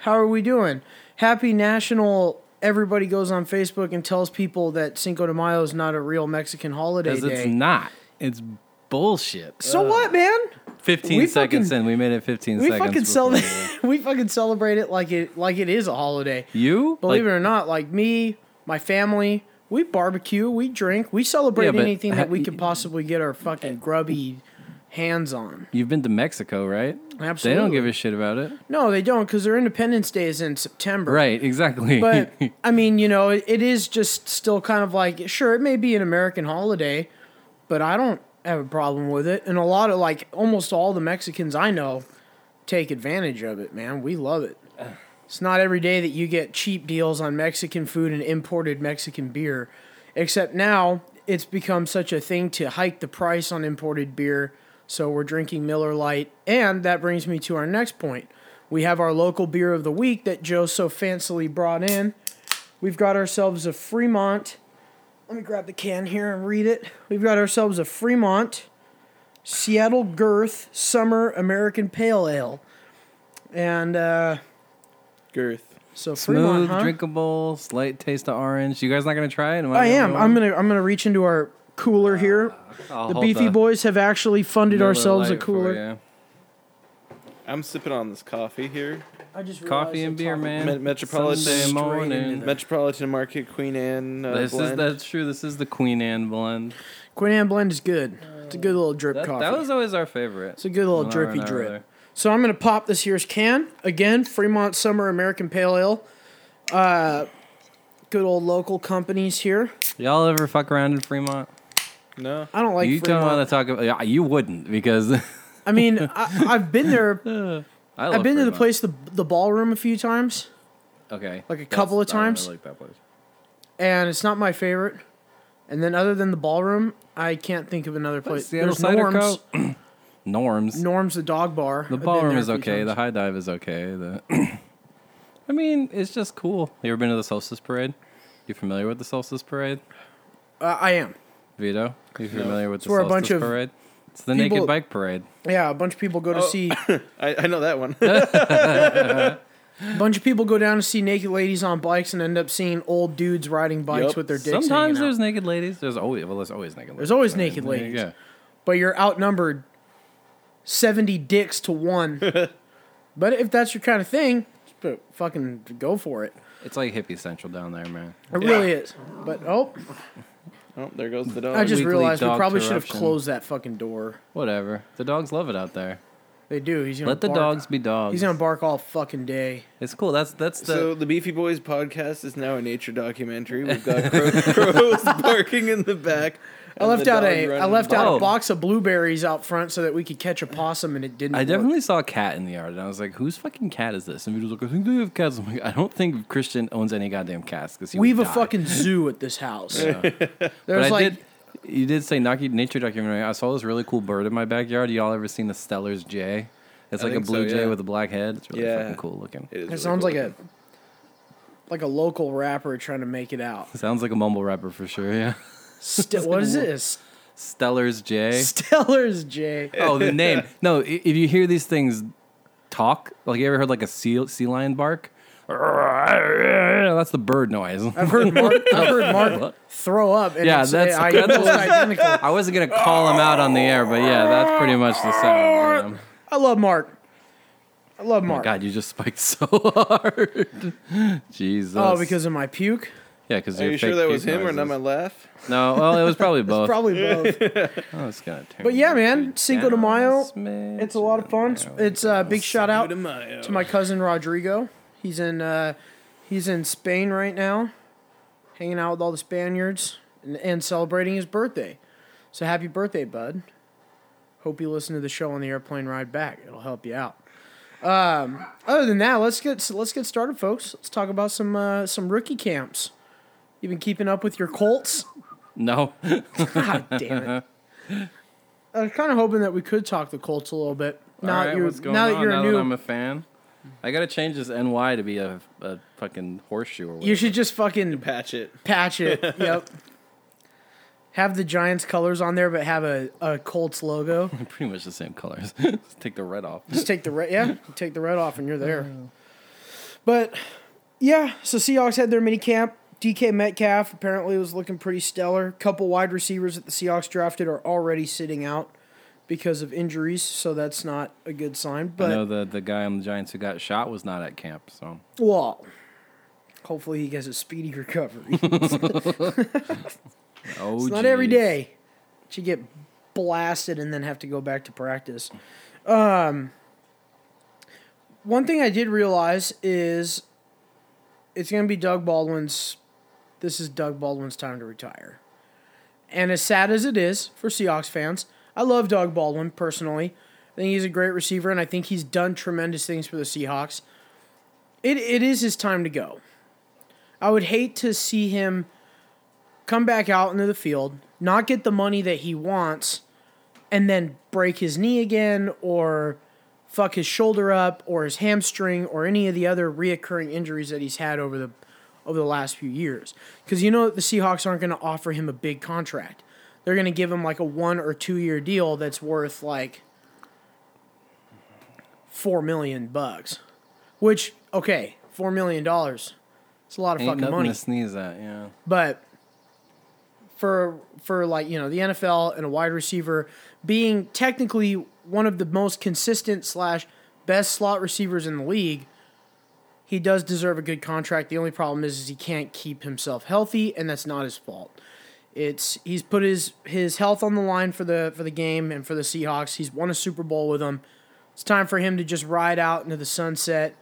How are we doing? Happy National. Everybody goes on Facebook and tells people that Cinco de Mayo is not a real Mexican holiday Because it's not. It's bullshit. so what, man? 15 we seconds fucking- in. We made it 15 We seconds. fucking before celebrate. the- we fucking celebrate it like it like it is a holiday. You? Believe it or not, like me, my family, we barbecue, we drink, we celebrate Yeah, but anything that we can possibly get our fucking eh, grubby hands on. You've been to Mexico, right? Absolutely. They don't give a shit about it. No, they don't because their Independence Day is in September. Right, exactly. But I mean, you know, it, it is just still kind of like sure, it may be an American holiday, but I don't have a problem with it. And a lot of like almost all the Mexicans I know take advantage of it, man. We love it. It's not every day that you get cheap deals on Mexican food and imported Mexican beer. Except now it's become such a thing to hike the price on imported beer. So we're drinking Miller Lite. And that brings me to our next point. We have our local beer of the week that Joe so fancily brought in. We've got ourselves a Fremont. Let me grab the can here and read it. We've got ourselves a Fremont Seattle Girth Summer American Pale Ale. And uh, Girth. so Smooth, Fremont, huh? drinkable, slight taste of orange. You guys not gonna try it? Am I the am. only I'm gonna I'm gonna reach into our cooler here. I'll The hold Beefy Bois have actually funded Miller ourselves a Lite for cooler. you. I'm sipping on this coffee here. I just Coffee realized and the beer, top- man. Met- Metropolitan Sunday morning. Metropolitan Market Queen Anne uh, This is blend. that's true. This is the Queen Anne blend. Queen Anne blend is good. It's a good little drip That, coffee. that was always our favorite. It's a good little When I drippy went over drip. there. So I'm gonna pop this year's can again. Fremont Summer American Pale Ale. Uh, good old local companies here. Y'all ever fuck around in Fremont? No. I don't like you don't want to talk about. Yeah, you wouldn't because I mean, I, I've been there. I love I've been to the Fremont. place, the the ballroom, a few times, Okay, like a That's- couple of I really times. like that place. and it's not my favorite. And then other than the ballroom, I can't think of another place. Seattle There's Cider Norms. Co. Norms. Norms, the dog bar. The ballroom is a few okay. The high dive is okay. The I mean, it's just cool. You ever been to the Solstice Parade? You familiar with the Solstice Parade, Uh, I am. Vito? You familiar with the where a bunch of Parade? It's the people- Naked Bike Parade. Yeah, a bunch of people go to Oh. see. I, I know that one. A bunch of people go down to see naked ladies on bikes and end up seeing old dudes riding bikes Yup. with their dicks Sometimes hanging out. there's naked ladies. There's always well, there's always naked. Ladies. There's always naked There you ladies. go. but you're outnumbered 70 dicks to one. but if that's your kind of thing, just fucking go for it. It's like hippie central down there, man. It really is. But oh, oh, there goes the dog. I just weekly realized we dog probably should have corruption. closed that fucking door. Whatever. The dogs love it out there. They do. He's gonna Let the bark. dogs be dogs. He's gonna bark all fucking day. It's cool. That's that's the. so the Beefy Bois podcast is now a nature documentary. We've got crow, crows barking in the back. I left out dog a I running left by. out Oh. a box of blueberries out front so that we could catch a possum and it didn't. I work. definitely saw a cat in the yard, and I was like, "Whose fucking cat is this?" And he was like, "I think they have cats." I'm like, "I don't think Christian owns any goddamn cats because We have a fucking zoo at this house. But There's I like did. You did say Naki nature documentary. I saw this really cool bird in my backyard. Y'all ever seen the Steller's jay? It's I like a think so, blue jay yeah. with a black head. It's really Yeah. fucking cool looking. It, is it really sounds cool. like a like a local rapper trying to make it out. Sounds like a mumble rapper for sure. Yeah, St- what is this? Steller's jay. Steller's J. oh, the name. No, if you hear these things talk, like you ever heard like a sea sea lion bark? That's the bird noise. I've heard Mark. I've heard Mark throw up. And Yeah, it's, that's- I, that's- almost identical. I wasn't gonna call him out on the air, but yeah, that's pretty much the sound. Um, I love Mark. I love Mark. God, you just spiked so hard. Jesus. oh, because of my puke. yeah, because Are you sure that was him or not my laugh? No, well, it was probably both. Probably both. oh, it's gonna turn But yeah, man, you Cinco de Mayo. It's a lot of fun. It's a big shout out Cinco de Mayo. to my cousin Rodrigo. He's in uh, he's in Spain right now, hanging out with all the Spaniards and, and celebrating his birthday. So happy birthday, bud! Hope you listen to the show on the airplane ride back. It'll help you out. Um, other than that, let's get let's get started, folks. Let's talk about some uh, some rookie camps. You been keeping up with your Colts? No, God damn it! I was kind of hoping that we could talk the Colts a little bit. Now All that you're what's going now that you're now a new, that I'm a fan, I gotta change this NY to be a, a fucking horseshoe or whatever. you should just fucking Patch it. patch it. yep. Have the Giants colors on there, but have a, a Colts logo. pretty much the same colors. Just take the red off. Just take the red. Yeah, take the red off, and you're there. Oh, but yeah, so Seahawks had their mini camp. DK Metcalf apparently was looking pretty stellar. Couple wide receivers that the Seahawks drafted are already sitting out because of injuries, so that's not a good sign. But I know the the guy on the Giants who got shot was not at camp, so well, hopefully he gets a speedy recovery. oh, It's not every geez. day that you get blasted and then have to go back to practice. Um, one thing I did realize is it's going to be Doug Baldwin's. This is Doug Baldwin's time to retire. And as sad as it is for Seahawks fans, I love Doug Baldwin personally. I think he's a great receiver, and I think he's done tremendous things for the Seahawks. It, it is his time to go. I would hate to see him come back out into the field, not get the money that he wants, and then break his knee again or fuck his shoulder up or his hamstring or any of the other reoccurring injuries that he's had over the over the last few years. Because you know the Seahawks aren't going to offer him a big contract. They're going to give him like a one or two year deal that's worth like four million bucks. Which okay, four million dollars. It's a lot of Ain't fucking nothing money. to sneeze at. Yeah. But for for like you know the NFL and a wide receiver being technically one of the most consistent slash best slot receivers in the league, he does deserve a good contract. The only problem is, is he can't keep himself healthy, and that's not his fault. It's he's put his his health on the line for the for the game and for the Seahawks. He's won a Super Bowl with them. It's time for him to just ride out into the sunset,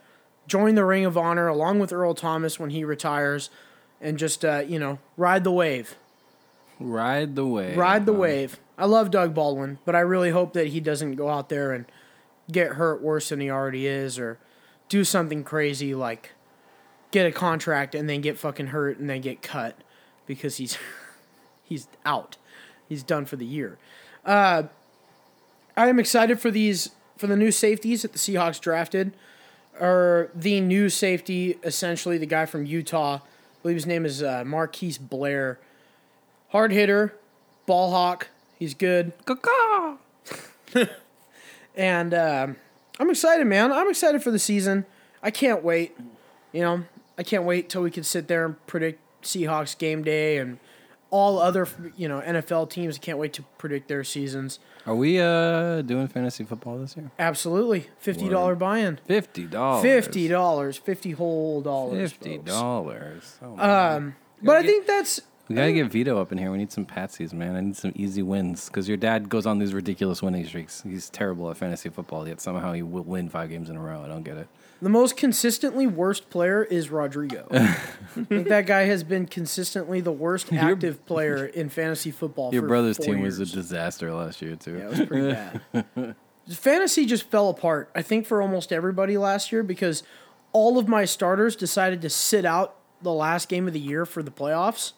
join the Ring of Honor along with Earl Thomas when he retires, and just uh, you know ride the wave. Ride the wave. Ride the wave. I love Doug Baldwin, but I really hope that he doesn't go out there and get hurt worse than he already is, or do something crazy like get a contract and then get fucking hurt and then get cut because he's he's out. He's done for the year. Uh, I am excited for these for the new safeties that the Seahawks drafted. Or the new safety, essentially the guy from Utah. I believe his name is uh, Marquise Blair. Hard hitter, ball hawk. He's good. And um, I'm excited, man. I'm excited for the season. I can't wait. You know, I can't wait till we can sit there and predict Seahawks game day and all other, you know, NFL teams. Can't wait to predict their seasons. Are we uh doing fantasy football this year? Absolutely. $50 buy-in. Fifty dollars. Fifty dollars, fifty whole dollars. Fifty dollars. Oh, Um, but I think that's we gotta get Vito up in here. We need some patsies, man. I need some easy wins because your dad goes on these ridiculous winning streaks. He's terrible at fantasy football, yet somehow he will win five games in a row. I don't get it. the most consistently worst player is Rodrigo. I think that guy has been consistently the worst active player in fantasy football. Your brother's team was a disaster last year too. Yeah, it was pretty bad. Fantasy just fell apart, I think, for almost everybody last year because all of my starters decided to sit out the last game of the year for the playoffs,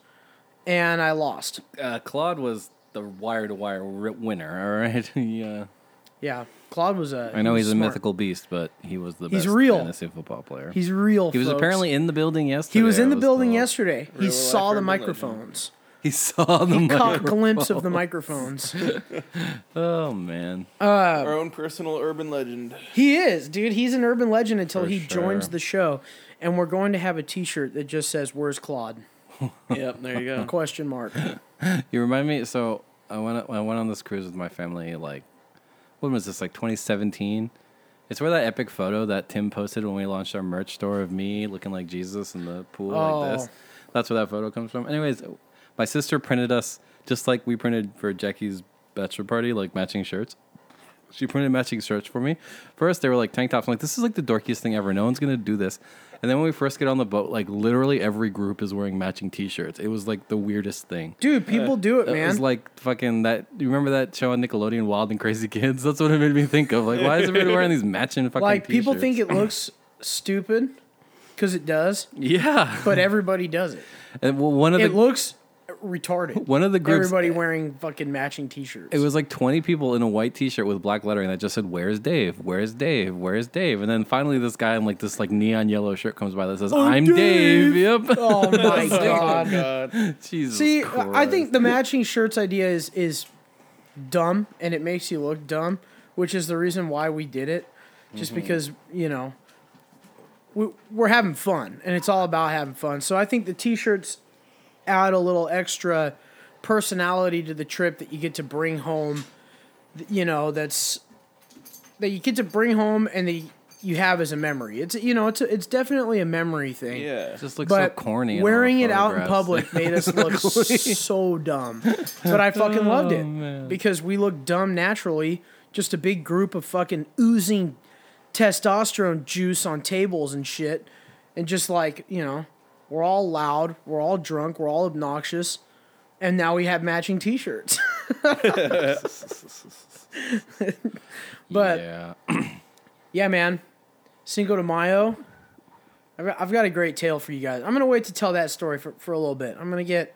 and I lost. Uh, Claude was the wire to wire winner. All right. yeah. Yeah, Claude was a. I know he he's was a mythical beast, but he was the He's best real. fantasy football player. He's real. he was folks. apparently in the building yesterday. He was in I the building told. yesterday. He saw the urban legend. microphones. He saw the He caught a glimpse of the microphones. Oh man. Our own personal urban legend. He is, dude. He's an urban legend until For he joins the show, and we're going to have a T-shirt that just says "Where's Claude?" Yep, there you go. Question mark. You remind me. So I went. I went on this cruise with my family. Like, when was this? Like 2017. It's where that epic photo that Tim posted when we launched our merch store of me looking like Jesus in the pool like oh. this. Oh. That's where that photo comes from. Anyways, my sister printed us just like we printed for Jackie's bachelor party, like matching shirts. She printed matching shirts for me. First, they were like tank tops. I'm like, this is like the dorkiest thing ever. No one's gonna do this. And then when we first get on the boat, like literally every group is wearing matching T-shirts. It was like the weirdest thing. Dude, people do it, man. It man. was like fucking that. You remember that show on Nickelodeon, Wild and Crazy Kids? That's what it made me think of. Like, why is everybody wearing these matching fucking? like people think t-shirts? it looks stupid because it does, Yeah, but everybody does it. and well, one of It the looks retarded. one of the groups. Everybody wearing fucking matching T-shirts. It was like 20 people in a white t-shirt with black lettering that just said, Where's Dave? Where's Dave? Where's Dave? And then finally this guy in like this like neon yellow shirt comes by that says, I'm, Dave. Dave." Yep. Oh my god. God. Jesus See, I think the matching shirts idea is is dumb and it makes you look dumb, which is the reason why we did it. Just Mm-hmm. because, you know, we, we're having fun, and it's all about having fun. So I think the t-shirts add a little extra personality to the trip that you get to bring home. You know, that's that you get to bring home and that you have as a memory. It's you know, it's a, it's definitely a memory thing. Yeah. It just looks But so corny. wearing it out in public made us look so dumb. But I fucking oh, loved it Oh, man. because we looked dumb naturally. Just a big group of fucking oozing testosterone juice on tables and shit. And just like, you know, we're all loud, we're all drunk, we're all obnoxious. And now we have matching t shirts. but yeah, yeah, man. Cinco de Mayo. I've got, I've got a great tale for you guys. I'm gonna wait to tell that story for, for a little bit. I'm gonna get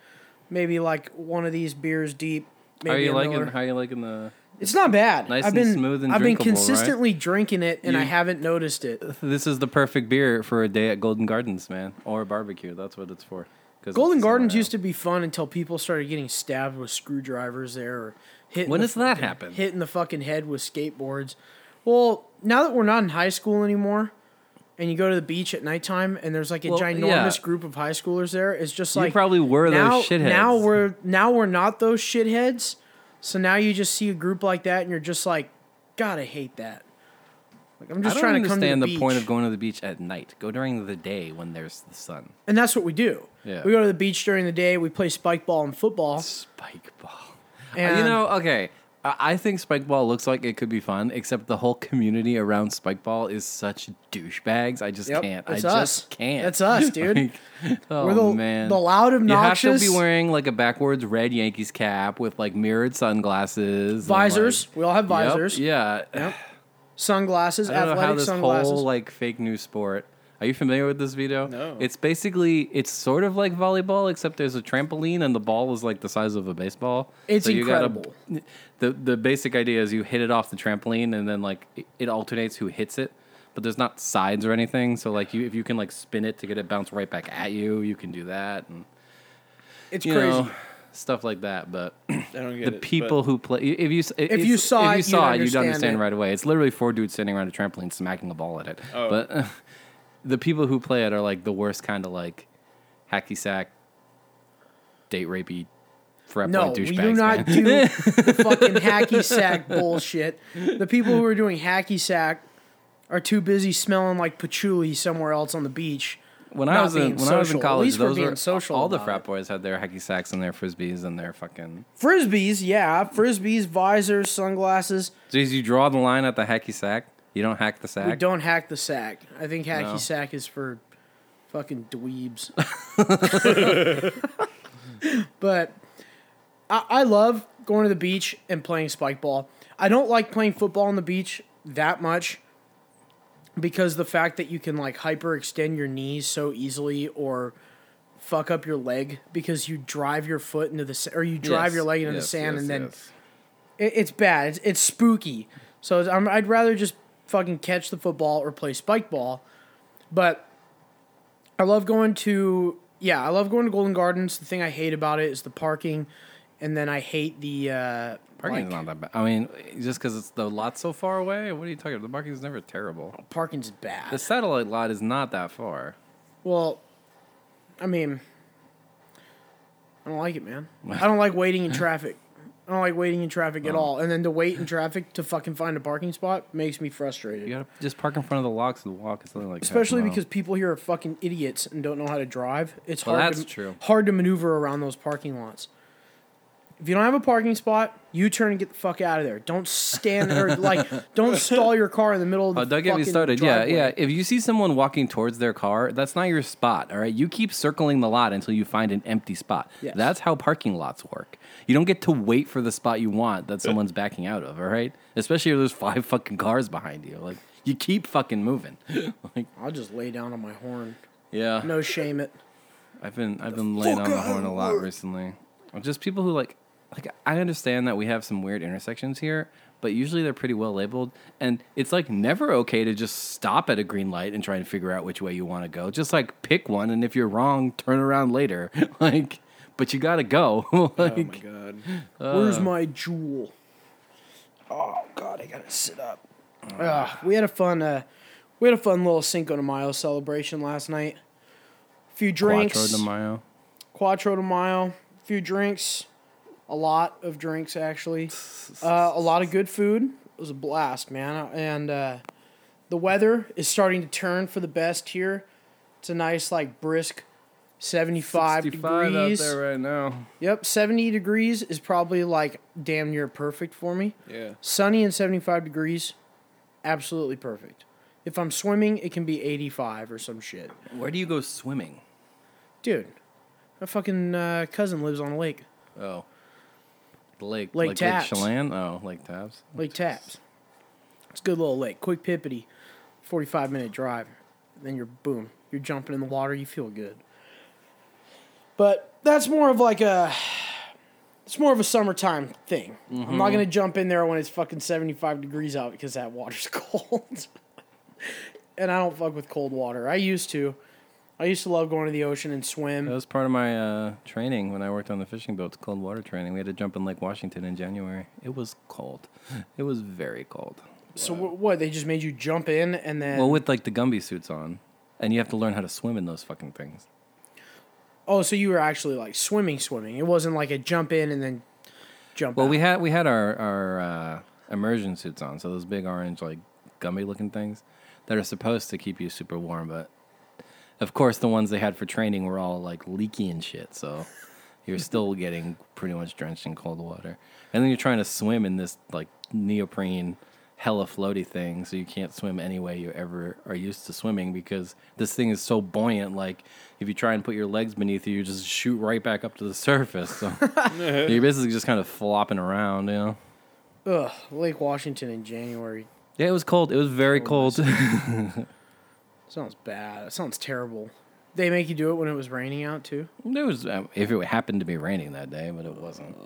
maybe like one of these beers deep. Maybe how are you liking? Miller. How are you liking the? It's not bad. Nice I've and been smooth and I've been drinkable, right? consistently drinking it, and I haven't noticed it. This is the perfect beer for a day at Golden Gardens, man, or a barbecue. That's what it's for. Golden Gardens used to be fun until people started getting stabbed with screwdrivers there, or hitting. When the does that happen? Hitting the fucking head with skateboards. Well, now that we're not in high school anymore, and you go to the beach at nighttime, and there's like a Well, ginormous yeah. group of high schoolers there, it's just You like probably were now, those shitheads. Now we're now we're not those shitheads. So now you just see a group like that, and you're just like, God, I hate that. Like I'm just trying to come to the, understand the, beach. point of going to the beach at night. Go during the day when there's the sun. and that's what we do. Yeah. We go to the beach during the day. We play spike ball and football. Spike ball. And you know, okay. I think Spikeball looks like it could be fun, except the whole community around Spikeball is such douchebags. I just Yep, can't. I that's just can't. That's us, dude. Like, oh we're the, man, the loud, obnoxious. You have to be wearing like a backwards red Yankees cap with like mirrored sunglasses, visors. like- we all have Yep, visors. yeah. Yep. Sunglasses, I don't know how athletic this sunglasses. whole like fake news sport. Are you familiar with this video? No. It's basically it's sort of like volleyball, except there's a trampoline and the ball is like the size of a baseball. It's gotta- incredible. the the basic idea is you hit it off the trampoline and then like it, it alternates who hits it, but there's not sides or anything. So like you if you can like spin it to get it bounced right back at you, you can do that and it's crazy. know stuff like that. But I don't get the it, people who play if you if you saw if it, you you'd saw it, you'd understand understand it. right away. It's literally four dudes sitting around a trampoline smacking a ball at it. Oh. But the people who play it are like the worst kind of like hacky sack, date rapey, frat no, boy we douchebags. do not man. do the fucking hacky sack bullshit. The people who are doing hacky sack are too busy smelling like patchouli somewhere else on the beach. when I was in when I was in college, those were social all the frat it. boys had their hacky sacks and their frisbees and their fucking. Frisbees, yeah, frisbees, visors, sunglasses. Geez, you draw the line at the hacky sack. You don't hack the sack. We don't hack the sack. I think hacky No. sack is for fucking dweebs. but I, I love going to the beach and playing spike ball. I don't like playing football on the beach that much because the fact that you can like hyperextend your knees so easily or fuck up your leg because you drive your foot into the or you drive Yes, your leg into the sand yes, and then yes. it, it's bad. It's, it's spooky. So I'm, I'd rather just fucking catch the football or play spike ball. But I love going to yeah, I love going to Golden Gardens. The thing I hate about it is the parking, and then I hate the uh, Parking's like, not that bad. I mean, just because it's the lot so far away. What are you talking about? The parking's never terrible. parking's bad. The satellite lot is not that far. Well, I mean, I don't like it, man. I don't like waiting in traffic. I don't like waiting in traffic at oh. all. And then to wait in traffic to fucking find a parking spot makes me frustrated. You gotta just park in front of the locks and walk. It's something like Especially because people here are fucking idiots and don't know how to drive. It's Well, hard. that's to, true. Hard to maneuver around those parking lots. If you don't have a parking spot, you turn and get the fuck out of there. Don't stand or like don't stall your car in the middle of oh, the Oh, don't get me started. driveway. Yeah, yeah. If you see someone walking towards their car, that's not your spot. All right, you keep circling the lot until you find an empty spot. Yes. That's how parking lots work. You don't get to wait for the spot you want that someone's backing out of. All right, especially if there's five fucking cars behind you. Like you keep fucking moving. like I'll just lay down on my horn. yeah, No shame it. I've been I've been laying on the horn a lot recently. Just people who like like I understand that we have some weird intersections here, but usually they're pretty well labeled and it's like never okay to just stop at a green light and try and figure out which way you want to go. Just like pick one and if you're wrong, turn around later. like but you got to go. Oh my like god. Where's Uh. my jewel? Oh God, I gotta sit up. Ugh, we had a fun. Uh, We had a fun little Cinco de Mayo celebration last night. A few drinks. Quattro de Mayo. Quattro de Mayo. A few drinks. A lot of drinks, actually. Uh, a lot of good food. It was a blast, man. And uh, the weather is starting to turn for the best here. It's a nice, like, brisk 75 degrees. out there right now. Yep, 70 degrees is probably, like, damn near perfect for me. Yeah. Sunny and 75 degrees, absolutely perfect. If I'm swimming, it can be 85 or some shit. Where do you go swimming? Dude, my fucking uh, cousin lives on a lake, Oh. The lake. Lake like Tapps. Lake Chelan? Oh, Lake Tapps. Lake Tapps. It's a good little lake, quick pippity, 45 minute drive. Then you're boom, you're jumping in the water, you feel good. But that's more of like a, it's more of a summertime thing. I'm not mm-hmm. gonna jump in there when it's fucking 75 degrees out because that water's cold. and I don't fuck with cold water. I used to. I used to love going to the ocean and swim. That was part of my uh, training when I worked on the fishing boats, cold water training. We had to jump in Lake Washington in January. It was cold. It was very cold. So wh- what? They just made you jump in and then. Well, with like the Gumby suits on, and you have to learn how to swim in those fucking things. oh, so you were actually like swimming, swimming. It wasn't like a jump in and then jump. Well, out. we had we had our our uh, immersion suits on, so those big orange like Gumby looking things that are supposed to keep you super warm, but of course the ones they had for training were all like leaky and shit, so you're still getting pretty much drenched in cold water, and then you're trying to swim in this like neoprene hella floaty thing, so you can't swim any way you ever are used to swimming because this thing is so buoyant. Like if you try and put your legs beneath you, you just shoot right back up to the surface. So you're basically just kind of flopping around, you know. Ugh, Lake Washington in January Yeah, it was cold. It was very cold. Sounds bad. It sounds terrible. They make you do it when it was raining out too. there was um, if it happened to be raining that day, but it wasn't.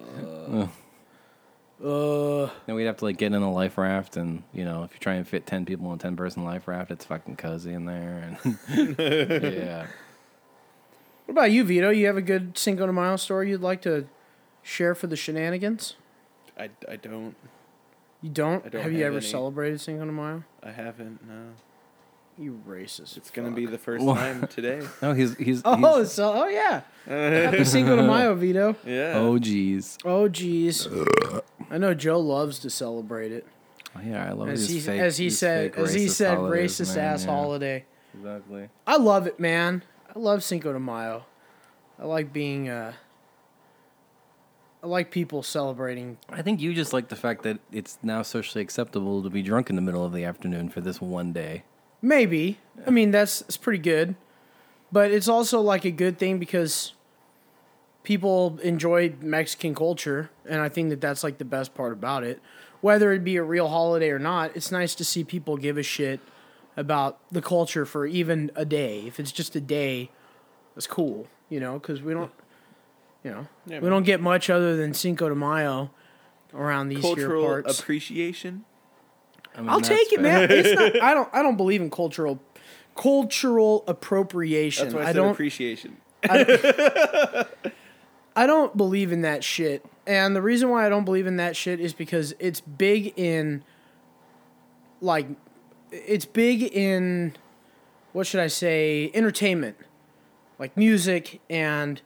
Uh, Then we'd have to like get in a life raft, and you know, if you try and fit ten people in a ten person life raft, it's fucking cozy in there. And yeah, what about you, Vito? You have a good Cinco de Mayo story you'd like to share for the shenanigans? I, I don't. You don't? I don't have you ever any. celebrated Cinco de Mayo? I haven't. No. You racist. It's gonna be the first time today. no, he's he's, Oh, he's so oh yeah. Happy Cinco de Mayo, Vito. Yeah. oh geez, Oh geez. I know Joe loves to celebrate it. oh, yeah, I love As these he fake, as he these said fake as he racist said holidays, racist man, ass yeah. holiday. Exactly. I love it, man. I love Cinco de Mayo. I like being uh I like people celebrating. I think you just like the fact that it's now socially acceptable to be drunk in the middle of the afternoon for this one day. Maybe. I mean, that's it's pretty good. But it's also like a good thing because people enjoy Mexican culture and I think that that's like the best part about it. Whether it be a real holiday or not, it's nice to see people give a shit about the culture for even a day. If it's just a day, that's cool, you know, cuz we don't you know, Yeah, we don't get much other than Cinco de Mayo around these here Cultural parts. appreciation. I mean, I'll that's take it, fair. man. It's not. I don't. I don't believe in cultural cultural appropriation. That's why I, I said don't. appreciation. I don't believe in that shit. And the reason why I don't believe in that shit is because it's big in like it's big in what should I say? Entertainment. Like music and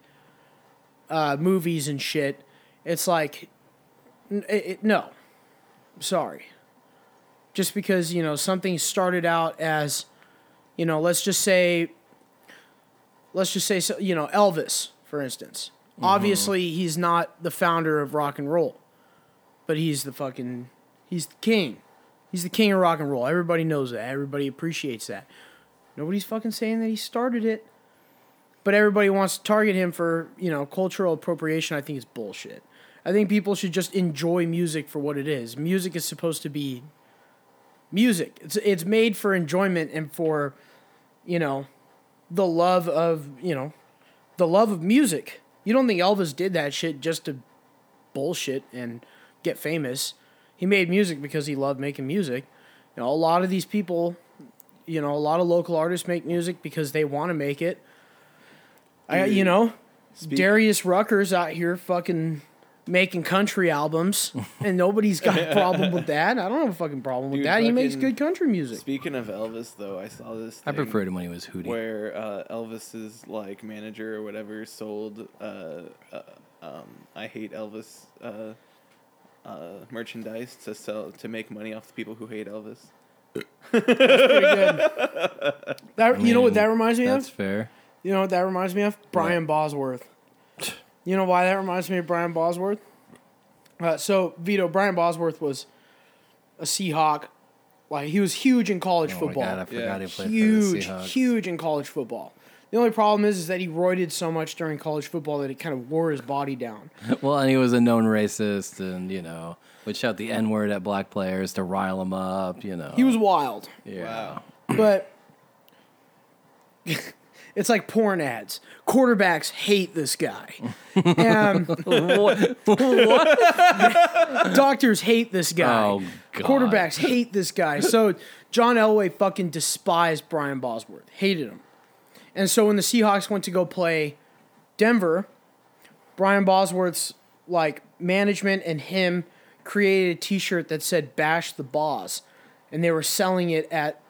uh, movies and shit. It's like it, it- no. Sorry. Just because, you know, something started out as you know, let's just say let's just say you know, Elvis, for instance. Mm-hmm. Obviously, he's not the founder of rock and roll, but he's the fucking he's the king. He's the king of rock and roll. Everybody knows that. Everybody appreciates that. Nobody's fucking saying that he started it. But everybody wants to target him for, you know, cultural appropriation. I think is bullshit. I think people should just enjoy music for what it is. Music is supposed to be music. It's it's made for enjoyment and for, you know, the love of, you know, the love of music. You don't think Elvis did that shit just to bullshit and get famous. He made music because he loved making music. You know, a lot of these people, you know, a lot of local artists make music because they want to make it. I, you know, Darius Rucker's out here fucking making country albums, and nobody's got a problem with that. I don't have a fucking problem with Dude, that. He makes fucking- good country music. Speaking of Elvis, though, I saw this. I thing preferred him when he was Hootie. where uh, Elvis's like manager or whatever sold uh, uh, um, I hate Elvis uh, uh, merchandise to sell to make money off the people who hate Elvis. Pretty good. That you know what that reminds me of? That's of? fair. You know what that reminds me of? Brian Bosworth. You know why that reminds me of Brian Bosworth? Uh, so Vito, Brian Bosworth was a Seahawk. Like he was huge in college Oh football. my god, I forgot Yeah. he played huge, for the Seahawks. huge in college football. The only problem is, is that he roided so much during college football that it kind of wore his body down. Well, and he was a known racist, and you know would shout the N word at black players to rile them up. You know, He was wild, yeah. Wow. but it's like porn ads. Quarterbacks hate this guy. Um, what? what? doctors hate this guy. Oh, God. Quarterbacks hate this guy. So John Elway fucking despised Brian Bosworth, hated him. And so when the Seahawks went to go play Denver, Brian Bosworth's like management and him created a T-shirt that said "Bash the Boss," and they were selling it at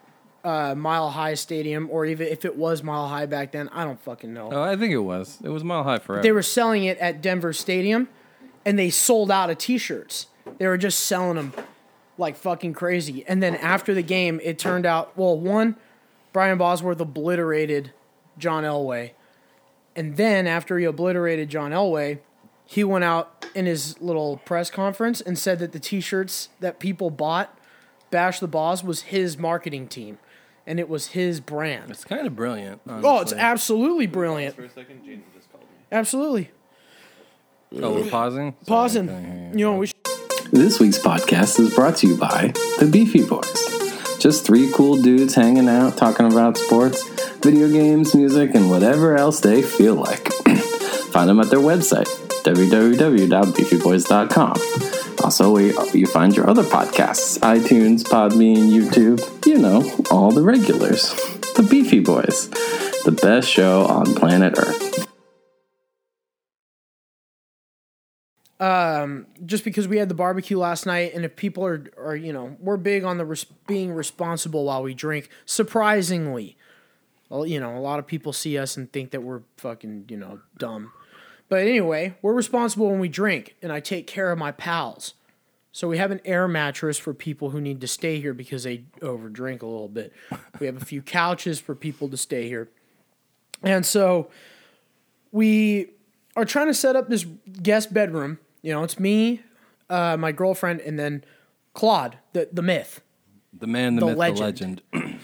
uh, Mile High Stadium, or even if it was Mile High back then, I don't fucking know. Oh, I think it was. It was Mile High forever. They were selling it at Denver Stadium, and they sold out of T-shirts. They were just selling them like fucking crazy. And then after the game, it turned out well, one, Brian Bosworth obliterated John Elway, and then after he obliterated John Elway, he went out in his little press conference and said that the T-shirts that people bought, Bash the Boss, was his marketing team, and it was his brand. It's kind of brilliant. Oh, it's absolutely brilliant. For a second, Jaden just called me. Absolutely. Oh, we're pausing. Pausing. I You know, we should This week's podcast is brought to you by the Beefy Bois. Just three cool dudes hanging out, talking about sports, video games, music, and whatever else they feel like. find them at their website, www.beefybois.com. Also, you find your other podcasts iTunes, Podbean, YouTube, you know, all the regulars. The Beefy Bois, the best show on planet Earth. um, just because we had the barbecue last night, and if people are, are you know, we're big on the res- being responsible while we drink. Surprisingly, well, you know, a lot of people see us and think that we're fucking, you know, dumb. But anyway, we're responsible when we drink, and I take care of my pals. So we have an air mattress for people who need to stay here because they overdrink a little bit. We have a few couches for people to stay here. And so we are trying to set up this guest bedroom. You know, it's me, uh, my girlfriend, and then Claude, the, the myth. The man, the, The myth, legend. the legend.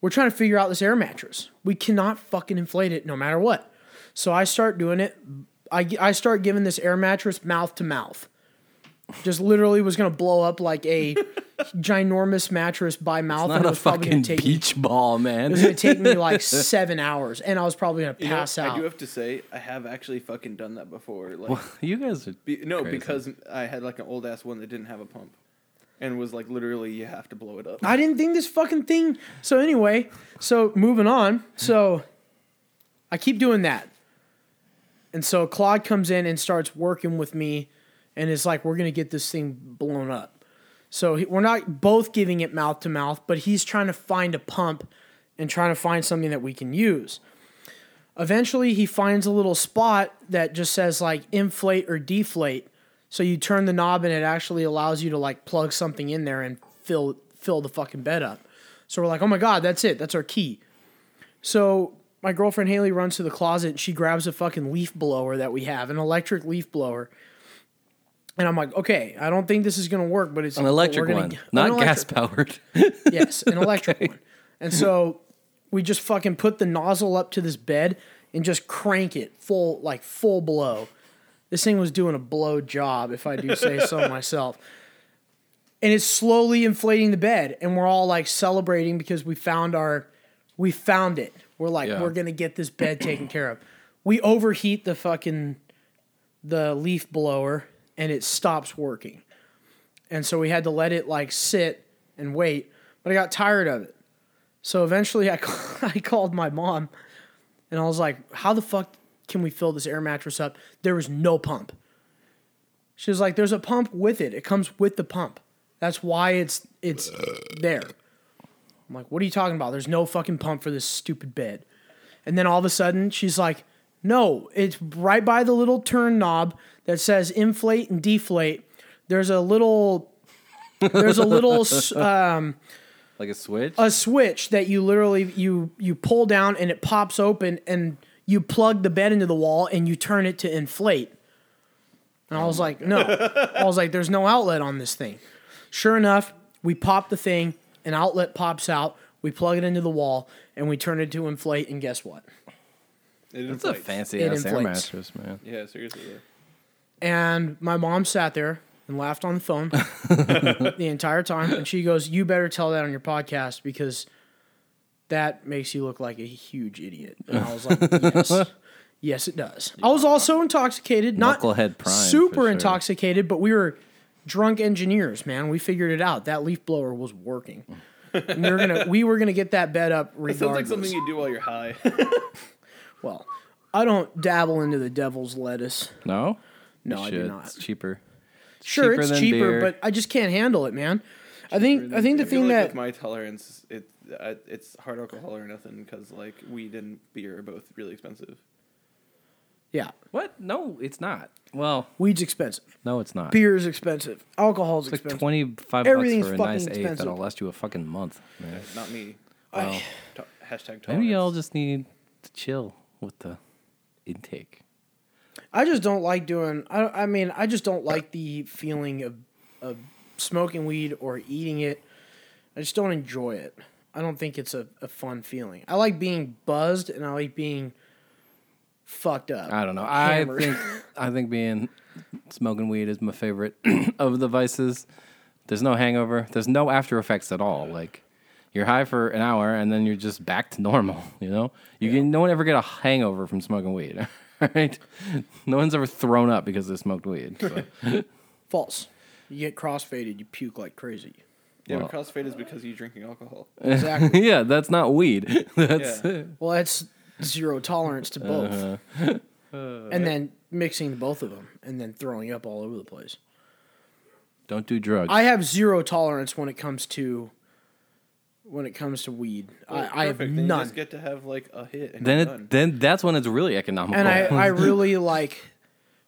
We're trying to figure out this air mattress. We cannot fucking inflate it no matter what. So I start doing it. I, I start giving this air mattress mouth to mouth. Just literally was going to blow up like a ginormous mattress by mouth. Not and it a was probably gonna fucking take me- beach ball, man. It was going to take me like seven hours, and I was probably going to You know, pass out. I do have to say, I have actually fucking done that before. Like, you guys are be, no, crazy. because I had like an old ass one that didn't have a pump, and was like literally you have to blow it up. I didn't think this fucking thing. So anyway, so moving on. So I keep doing that. And so Claude comes in and starts working with me and it's like, we're going to get this thing blown up. So he, we're not both giving it mouth to mouth, but he's trying to find a pump and trying to find something that we can use. Eventually, he finds a little spot that just says like inflate or deflate. So you turn the knob and it actually allows you to like plug something in there and fill fill the fucking bed up. So we're like, oh my god, that's it. That's our key. So my girlfriend Haley runs to the closet and she grabs a fucking leaf blower that we have, an electric leaf blower. And I'm like, okay, I don't think this is gonna work, but it's an electric gonna one, not gas powered. Yes, an electric one. And so we just fucking put the nozzle up to this bed and just crank it full, like full blow. This thing was doing a blow job, if I do say so myself. And it's slowly inflating the bed, and we're all like celebrating because we found our, we found it. We're like, Yeah. we're gonna get this bed taken care of. We overheat the fucking, the leaf blower, and it stops working. And so we had to let it like sit and wait, but I got tired of it. So eventually I, I called my mom and I was like, how the fuck can we fill this air mattress up? There was no pump. She was like, "There's a pump with it. It comes with the pump. That's why it's it's there." I'm like, "What are you talking about? There's no fucking pump for this stupid bed." And then all of a sudden, she's like, "No, it's right by the little turn knob that says inflate and deflate. There's a little, there's a little um, Like a switch. a switch that you literally you you pull down and it pops open and you plug the bed into the wall and you turn it to inflate. And I was like, no. I was like, there's no outlet on this thing. Sure enough, we pop the thing, an outlet pops out, we plug it into the wall, and we turn it to inflate, and guess what? It It's a fancy It ass air inflates. mattress, man. Yeah, seriously. though. And my mom sat there and laughed on the phone the entire time. And she goes, You better tell that on your podcast because that makes you look like a huge idiot. And I was like, Yes. Yes, it does. I was also intoxicated, not Knucklehead prime, for super sure. intoxicated, but we were drunk engineers, man. We figured it out. That leaf blower was working. And we were gonna we were gonna get that bed up It regardless. sounds like something you do while you're high. well, I don't dabble into the devil's lettuce. No. No, You I do not. It's cheaper. Sure, cheaper it's cheaper, beer. but I just can't handle it, man. I think I think the I thing like that with my tolerance, it uh, it's hard alcohol or nothing because like weed and beer are both really expensive. Yeah, What? No, it's not. Well, weed's expensive, no, it's not. beer is expensive, alcohol's It's like expensive. twenty five bucks Everything's for a fucking nice eighth expensive. that'll last you a fucking month. Man. Not me. Well, To- hashtag tolerance. maybe y'all just need to chill with the intake. I just don't like doing. I I mean, I just don't like the feeling of of smoking weed or eating it. I just don't enjoy it. I don't think it's a, a fun feeling. I like being buzzed and I like being fucked up. I don't know. I think I think being smoking weed is my favorite of the vices. There's no hangover. There's no after effects at all. Like you're high for an hour and then you're just back to normal. You know, you can no one ever get a hangover from smoking weed. Right? No one's ever thrown up because they smoked weed. So. False. You get crossfaded, you puke like crazy. Yeah, Well- but crossfade is because you're drinking alcohol. Exactly. yeah, that's not weed. That's Yeah. well, that's zero tolerance to both. Uh-huh. and then mixing both of them and then throwing up all over the place. don't do drugs. I have zero tolerance when it comes to when it comes to weed. Well, I, I have perfect. Then You none. just get to have like a hit and then it, then that's when it's really economical. and I, I really like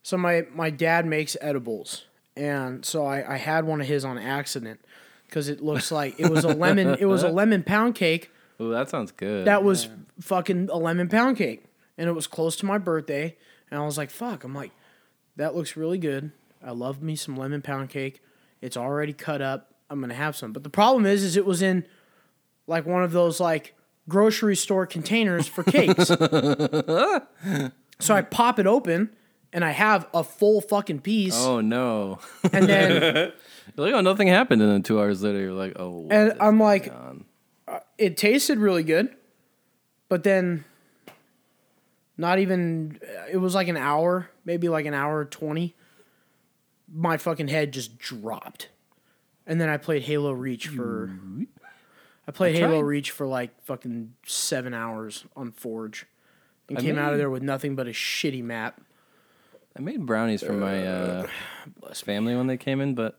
so my my dad makes edibles and so I, I had one of his on accident because it looks like it was a lemon it was a lemon pound cake Ooh, that sounds good. that was fucking a lemon pound cake and it was close to my birthday and I was like fuck I'm like that looks really good I love me some lemon pound cake it's already cut up I'm gonna have some but the problem is is it was in like one of those like grocery store containers for cakes so I pop it open and I have a full fucking piece oh no. and then You're like, oh, nothing happened, and then two hours later, you're like, oh. And I'm like- going on? it tasted really good, but then not even it was like an hour, maybe like an hour 20. My fucking head just dropped. And then I played Halo Reach for I played I Halo Reach for like fucking 7 hours on Forge. And I came out of there with nothing but a shitty map. I made brownies for my uh, family when they came in, but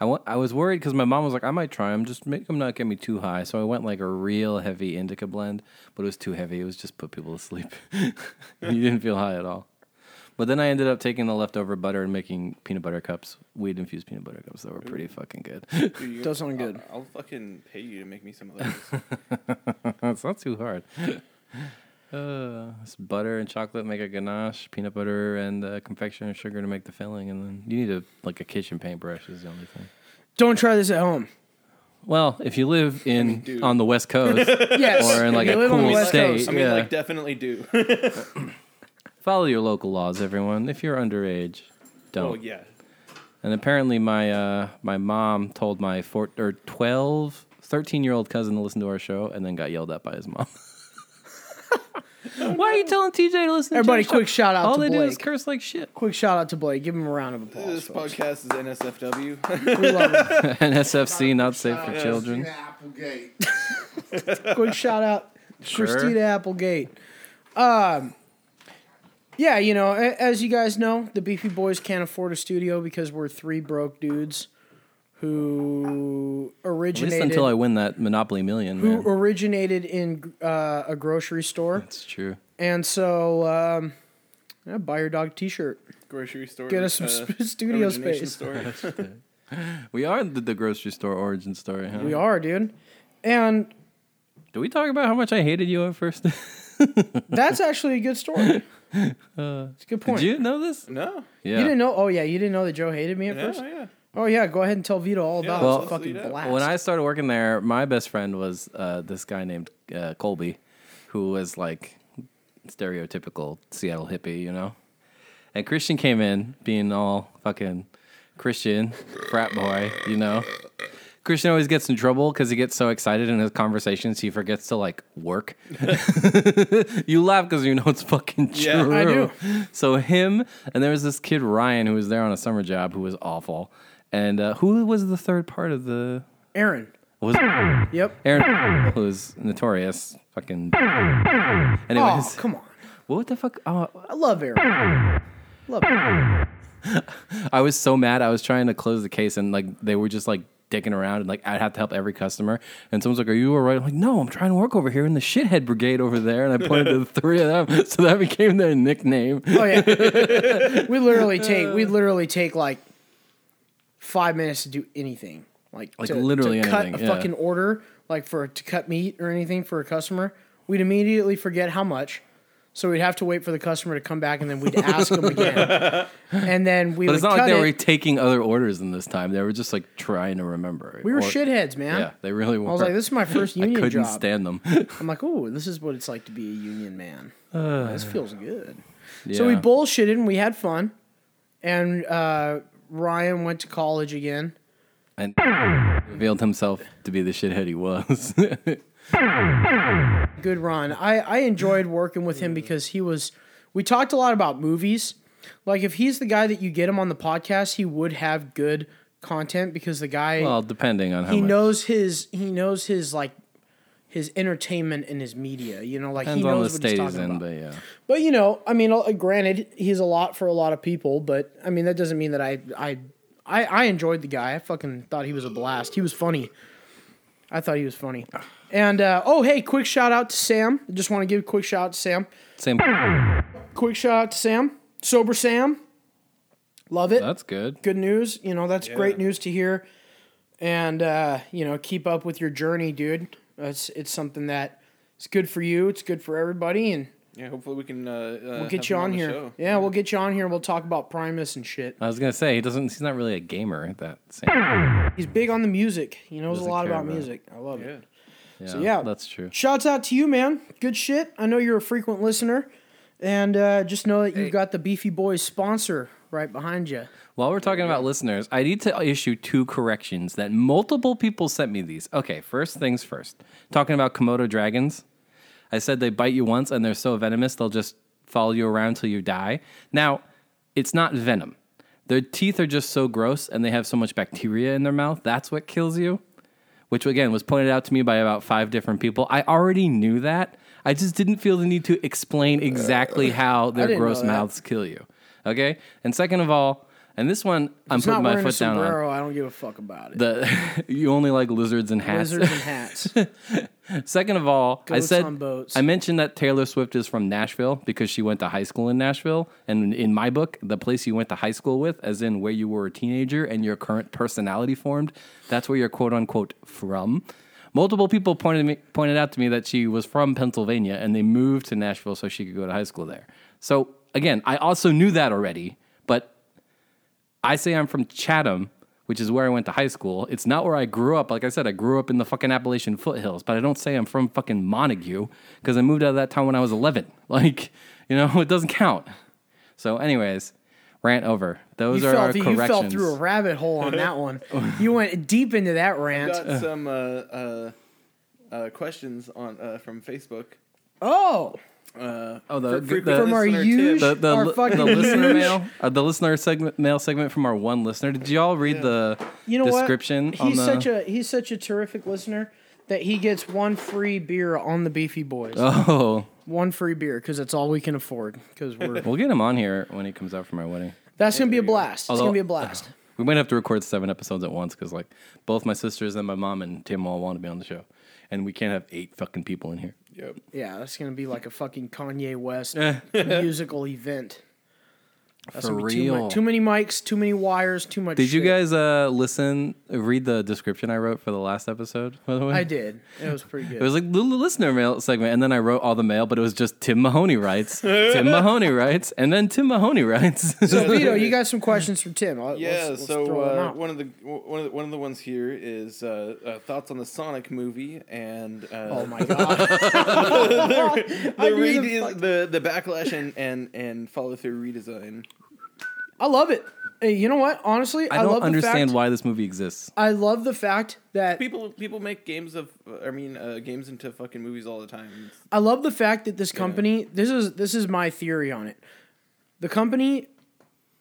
I wa- I was worried because my mom was like, I might try them, just make them not get me too high. So I went like a real heavy indica blend, but it was too heavy. It was just put people to sleep. you didn't feel high at all. But then I ended up taking the leftover butter and making peanut butter cups, weed infused peanut butter cups that were pretty fucking good. Dude, you- Does sound good. I'll, I'll fucking pay you to make me some of those. it's not too hard. Uh, it's butter and chocolate make a ganache, peanut butter and uh, confection and sugar to make the filling, and then you need a like a kitchen paintbrush is the only thing. Don't try this at home. Well, if you live in dude. on the West Coast, Yes. Or in, like, if a live on the cool West state. Coast. I mean, Yeah. like definitely do. follow your local laws, everyone. If you're underage, don't. oh yeah. And apparently, my uh, my mom told my four, or 12, 13 year old cousin to listen to our show, and then got yelled at by his mom. Why are you telling TJ to listen? Everybody, to our quick shout out All to they do is curse like shit. Quick shout out to Blake. Give him a round of applause. This folks. podcast is NSFW. We love him. NSFC, not safe for children. Applegate. Quick shout out, Sure. Christina Applegate. Um, yeah, you know, as you guys know, the Beefy Bois can't afford a studio because we're three broke dudes who At originated least until I win that Monopoly Million. who Man. originated in uh, a grocery store, That's true. and so um, yeah, buy your dog a T-shirt. Grocery store. Get us some sp- studio space. We are the, the grocery store origin story, huh? We are, dude, and Do we talk about how much I hated you at first? that's actually a good story. it's a good point. Did you know this? no. Yeah. You didn't know? Oh yeah, you didn't know that Joe hated me at Yeah, first. yeah. Oh yeah, go ahead and tell Vito all Yeah, about well, his fucking blast. When I started working there, my best friend was uh, this guy named uh, Colby, who was like stereotypical Seattle hippie, you know. And Christian came in being all fucking Christian frat boy, you know. Christian always gets in trouble because he gets so excited in his conversations he forgets to like work. you laugh because you know it's fucking true. Yeah, I do. So him and there was this kid Ryan who was there on a summer job who was awful. And uh, who was the third part of the Aaron. was Yep. Aaron was notorious fucking Oh anyways come on, what the fuck oh, I love Aaron. Love Aaron. I was so mad I was trying to close the case and like they were just like dicking around and like I'd have to help every customer and someone's like are you all right I'm like no I'm trying to work over here in the shithead brigade over there and I pointed to the three of them so that became their nickname Oh yeah. we literally take we literally take like five minutes to do anything. Like, Like to, literally to cut a yeah. fucking order, like for to cut meat or anything for a customer. We'd immediately forget how much. So we'd have to wait for the customer to come back and then we'd ask them again. And then we but it's not like they it. were taking other orders in this time they were just like trying to remember we were Or- shitheads, man. yeah they really were I was like, this is my first union I union couldn't job. stand them I'm like, oh, this is what it's like to be a union man. this feels good. So we bullshitted and we had fun. And uh, Ryan went to college again. and revealed himself to be the shithead he was Good run. I, I enjoyed working with him because he was. We talked a lot about movies. Like if he's the guy that you get him on the podcast, he would have good content because the guy well depending on how he much knows his he knows his like his entertainment and his media. You know, like depends he on knows the what he's state he's talking in about. but yeah But you know, I mean, uh, granted, he's a lot for a lot of people. But I mean, that doesn't mean that I I I, I enjoyed the guy. I fucking thought he was a blast. He was funny. I thought he was funny. And uh, oh, hey, quick shout out to Sam. I just want to give a quick shout out to Sam. same Quick shout out to Sam. Sober Sam. Love it. that's good Good news. You know, that's great news to hear. And uh, you know, keep up with your journey, dude. It's it's something that it's good for you. It's good for everybody, and Yeah, hopefully we can. Uh, uh, we'll get you on, here. Yeah, we'll get you on here. We'll talk about Primus and shit. I was gonna say he doesn't. He's not really a gamer. At that same. He's big on the music. He knows a Doesn't lot care about about it. music. I love it. Yeah. Yeah, yeah. that's true. Shouts out to you, man. Good shit. I know you're a frequent listener, and uh, just know that you've got the Beefy Bois sponsor right behind you. While we're talking about listeners, I need to issue two corrections that multiple people sent me these. Okay, first things first. Talking about Komodo dragons, I said they bite you once and they're so venomous they'll just follow you around till you die. Now, it's not venom. Their teeth are just so gross and they have so much bacteria in their mouth. That's what kills you. Which again was pointed out to me by about five different people. I already knew that. I just didn't feel the need to explain exactly how their gross mouths kill you. Okay? And second of all, and this one I'm putting my foot down on. sombrero. I don't give a fuck about it. The you only like lizards and hats. Lizards and hats. Second of all, I said on. I mentioned that Taylor Swift is from Nashville because she went to high school in Nashville, and in my book, the place you went to high school with, as in where you were a teenager and your current personality formed, that's where you're quote unquote from. Multiple people pointed me pointed out to me that she was from Pennsylvania and they moved to Nashville so she could go to high school there. So again, I also knew that already, I say I'm from Chatham, which is where I went to high school. It's not where I grew up. Like I said, I grew up in the fucking Appalachian foothills, but I don't say I'm from fucking Montague because I moved out of that town when I was 11. Like, you know, it doesn't count. So, anyways, rant over. Those you, are fell our through, corrections. you fell through a rabbit hole on that one. you went deep into that rant. Got some uh, uh, uh, questions on uh, from Facebook. Oh, Uh, Oh, the- fre- frequent the- from our listener huge, the, the, our the listener huge- mail, uh, the listener segment mail segment from our one listener. Did y'all read the You know description? what? on He's the, such a he's such a terrific listener that he gets one free beer on the Beefy Bois. Oh, One free beer because that's all we can afford. Because we're we'll get him on here when he comes out from our wedding. that's gonna be a blast. It's gonna be a blast. We might have to record seven episodes at once because like both my sisters and my mom and Tim all want to be on the show, and we can't have eight fucking people in here. Yep. Yeah, that's gonna be like a fucking Kanye West Eh. musical event. That's For gonna too, real. too many mics, too many wires, too much. Did you guys uh, listen, read the description I wrote for the last episode? By the way, I did. It was pretty good. It was like the listener mail segment, and then I wrote all the mail, but it was just Tim Mahoney writes, Tim Mahoney writes, and then Tim Mahoney writes. so Vito, you got some questions for Tim? Let's- Yeah, let's so throw them uh, one of the one of the, one of the ones here is uh, uh, thoughts on the Sonic movie and uh, Oh my god! the, I knew the rede- fuck- the the backlash and and and follow through redesign. I love it. Hey, you know what? Honestly, I, I don't love understand the fact, why this movie exists. I love the fact that People people make games of I mean uh, games into fucking movies all the time. It's- I love the fact that this company. This is this is my theory on it. The company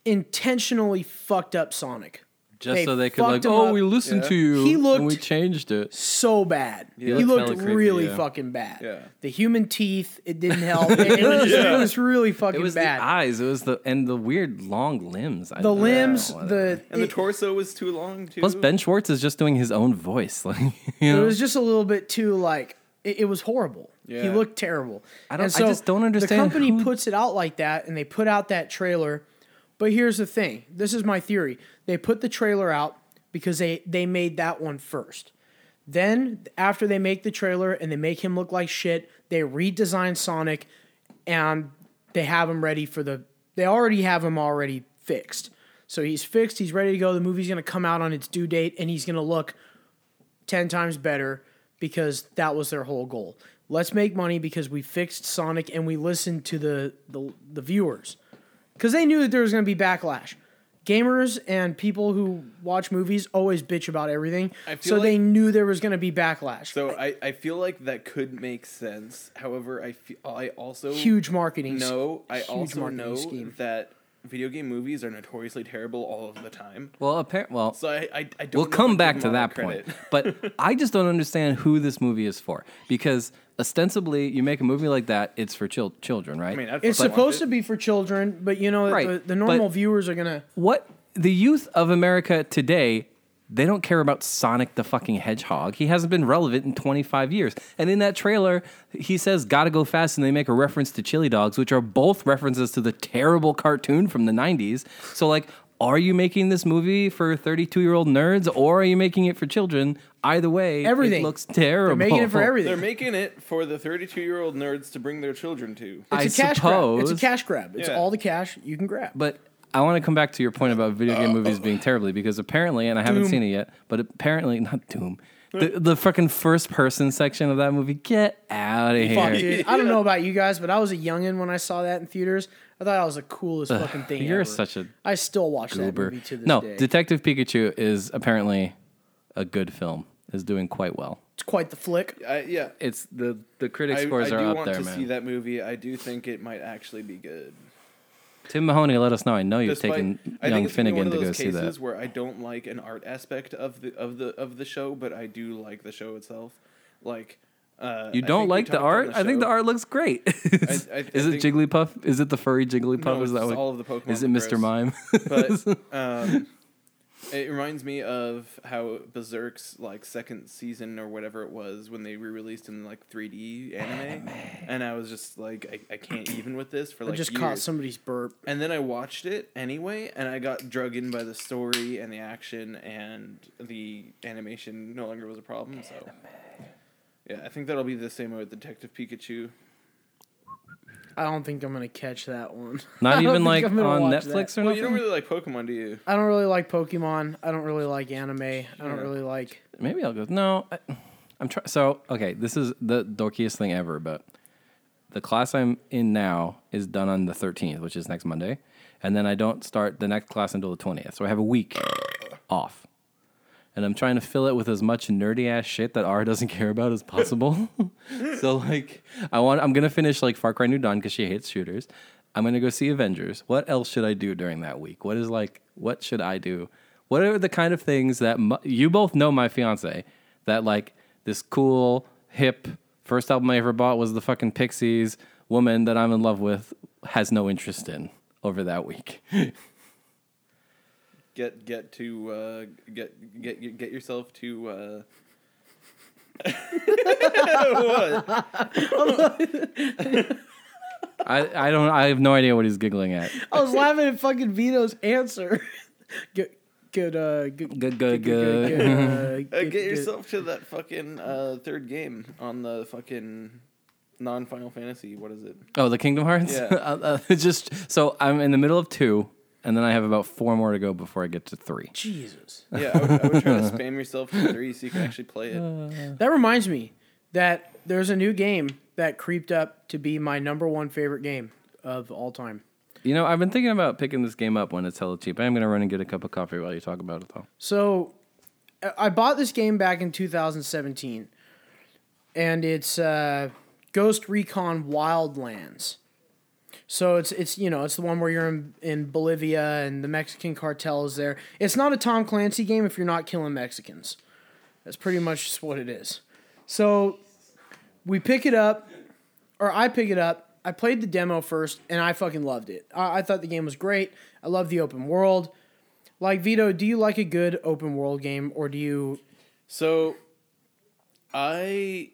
intentionally fucked up Sonic Just They so they could like, oh, up. we listened Yeah. to you, He and looked- we changed it. so bad. He He looked looked hella creepy, really yeah. fucking bad. Yeah. The human teeth, it didn't help. It, it was, it was really fucking It was bad. the eyes. It was the and the weird long limbs. I the don't limbs, know. the and the it- torso was too long too. Plus, Ben Schwartz is just doing his own voice. Like, you it was just a little bit too like it, it was horrible. He looked terrible. I don't- And I just don't understand The company who- puts it out like that, and they put out that trailer. But here's the thing: this is my theory. They put the trailer out because they they made that one first. Then after they make the trailer and they make him look like shit, they redesign Sonic, and they have him ready for the. They already have him already fixed. So he's fixed. He's ready to go. The movie's gonna come out on its due date, and he's gonna look 10 times better because that was their whole goal. Let's make money because we fixed Sonic and we listened to the the, the viewers. Cuz they knew that there was going to be backlash. Gamers and people who watch movies always bitch about everything. I feel So they knew there was going to be backlash. So I, I feel like that could make sense. However, I feel I also huge marketing. No, know I huge also marketing know scheme. that video game movies are notoriously terrible all of the time. well, apparently, well, So I I, I don't. we'll come back to that the point. But I just don't understand who this movie is for because ostensibly you make a movie like that, it's for chil- children, right? I mean, I'd It's fucking supposed to it. be for children, but you know Right, the, the but- normal viewers are going to what the youth of America today, they don't care about Sonic the fucking Hedgehog. He hasn't been relevant in 25 years. And in that trailer, he says, Gotta go fast, and they make a reference to chili dogs, which are both references to the terrible cartoon from the 90s. So, like, are you making this movie for 32 year old nerds or are you making it for children? Either way, Everything. it looks terrible. They're making it for everything. They're making it for the 32 year old nerds to bring their children to. I It's a cash grab. It's a cash grab. It's Yeah. all the cash you can grab. But I want to come back to your point about video game uh, movies being terribly because apparently, and I haven't Doom. seen it yet, but apparently, not Doom. The, the fucking first person section of that movie, get out of Fuck, here. dude. I don't know about you guys, but I was a youngin when I saw that in theaters. I thought that was the coolest fucking thing ever. You're ever. such a I still watch that movie to this No, day. Detective Pikachu is apparently a good film. Is doing quite well. it's quite the flick. I, yeah. It's the the critic scores I are do up want there, to see that movie. I do think it might actually be good. Tim Mahoney, let us know. I know you've Despite- taken young think it's gonna be one Finnegan to go those see cases that. where I don't like an art aspect of the of the of the show, but I do like the show itself. Like, uh, You don't like the talked on art? I think the art looks great. I- is I it Jigglypuff? Is it the furry Jigglypuff? No, is it's that what? all of the Pokemon Is it Mr. gross. Mime? but um, it reminds me of how Berserk's like second season or whatever it was when they re-released in like 3D anime, and I was just like, I, I can't even with this for like. I just years. caught somebody's burp. And then I watched it anyway, and I got drug in by the story and the action, and the animation no longer was a problem. So, yeah, I think that'll be the same with Detective Pikachu. I don't think I'm gonna catch that one. Not even like on Netflix that. or Well, nothing. you don't really like Pokemon, do you? I don't really like Pokemon. I don't really like anime. I don't Yeah. really like. Maybe I'll go. No, I, I'm trying. So okay, this is the dorkiest thing ever. But the class I'm in now is done on the 13th, which is next Monday, and then I don't start the next class until the 20th. So I have a week off, and I'm trying to fill it with as much nerdy ass shit that R doesn't care about as possible. so like, I want. I'm gonna finish like Far Cry New Dawn because she hates shooters. I'm gonna go see Avengers. What else should I do during that week? What is like? What should I do? What are the kind of things that you both know my fiance that like this cool, hip first album I ever bought was the fucking Pixies. Woman that I'm in love with has no interest in over that week. Get get to uh, get get get yourself to. Uh... what? I, I don't I have no idea what he's giggling at. I was laughing at fucking Vito's answer. good, good, uh, good, Good, good, good. uh, Uh, good- get good- yourself to that fucking uh, third game on the fucking non Final Fantasy. What is it? Oh, the Kingdom Hearts. Yeah. Uh, uh, just so I'm in the middle of two, and then I have about four more to go before I get to three. Jesus. Yeah, I would, I would try to spam yourself to three so you can actually play it. That reminds me that there's a new game that creeped up to be my number one favorite game of all time. You know, I've been thinking about picking this game up when it's hella cheap. I'm gonna run and get a cup of coffee while you talk about it, though. So I- I bought this game back in 2017, and it's uh, Ghost Recon Wildlands. So it's it's you know it's the one where you're in, in Bolivia and the Mexican cartel is there. It's not a Tom Clancy game if you're not killing Mexicans. That's pretty much what it is. So we pick it up, or I pick it up. I played the demo first, and I fucking loved it. I, I thought the game was great. I love the open world. Like Vito, do you like a good open world game, or do you? So, I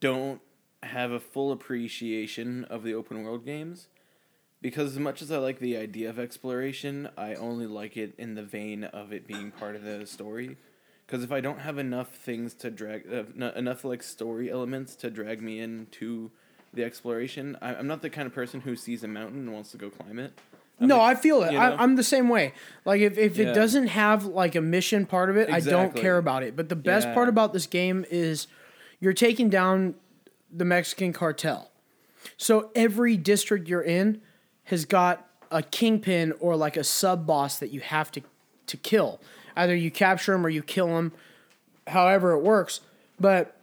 don't have a full appreciation of the open world games because as much as I like the idea of exploration, I only like it in the vein of it being part of the story. Because if I don't have enough things to drag, uh, n- enough like story elements to drag me into the exploration, I- I'm not the kind of person who sees a mountain and wants to go climb it. I'm no, the- I feel it. you I, know? I'm the same way. Like if, if Yeah. it doesn't have like a mission part of it, I don't care about it. But the best Yeah. part about this game is you're taking down the Mexican cartel. So every district you're in has got a kingpin or like a sub boss that you have to to kill. Either you capture him or you kill him, however it works. But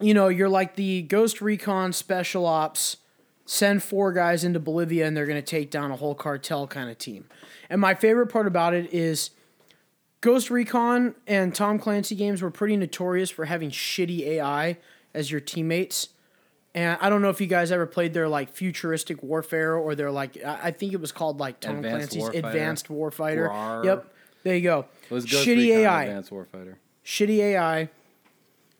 you know, you're like the Ghost Recon Special Ops. Send four guys into Bolivia and they're going to take down a whole cartel kind of team. And my favorite part about it is Ghost Recon and Tom Clancy games were pretty notorious for having shitty AI as your teammates. And I don't know if you guys ever played their like futuristic warfare or their like I I think it was called like Tom Advanced Clancy's Warfighter. Advanced Warfighter. Rawr. Yep. There you go. It was Ghost shitty Recon AI. Advanced Warfighter. Shitty AI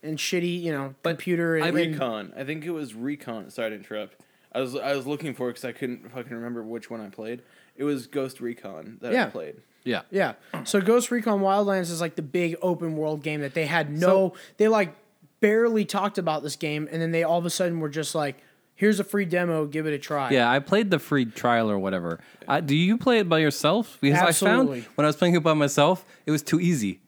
and shitty, you know, computer and, and- Recon. I think it was Recon. Sorry to interrupt. I was I was looking for it because I couldn't fucking remember which one I played. It was Ghost Recon that Yeah. I played. Yeah. Yeah. So Ghost Recon Wildlands is like the big open world game that they had no they like barely talked about this game and then they all of a sudden were just like here's a free demo, give it a try. Yeah, I played the free trial or whatever. Uh, do you play it by yourself? Because Absolutely. I found when I was playing it by myself, it was too easy.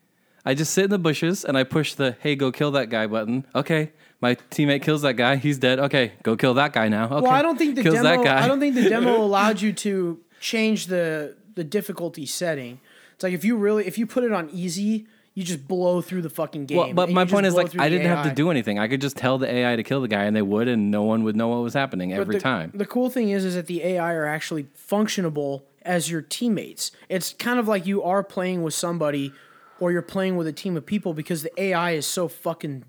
I just sit in the bushes and I push the "Hey, go kill that guy" button. Okay, my teammate kills that guy. He's dead. Okay, go kill that guy now. Okay, Well, I don't think the kills demo that guy. I don't think the demo allowed you to change the the difficulty setting. It's like if you really if you put it on easy, you just blow through the fucking game. Well, but my point is like I didn't have to do anything. I could just tell the AI to kill the guy, and they would, and no one would know what was happening But every the, time. The cool thing is, is that the AI are actually functionable as your teammates. It's kind of like you are playing with somebody, or you're playing with a team of people because the AI is so fucking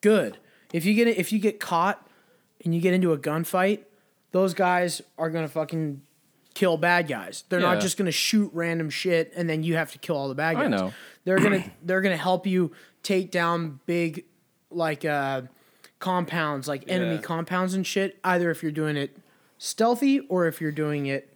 good. If you get if you get caught and you get into a gunfight, those guys are gonna fucking kill bad guys. They're Yeah. not just gonna shoot random shit and then you have to kill all the bad guys. I know. They're gonna they're gonna help you take down big like uh compounds, like enemy Yeah. compounds and shit, either if you're doing it stealthy or if you're doing it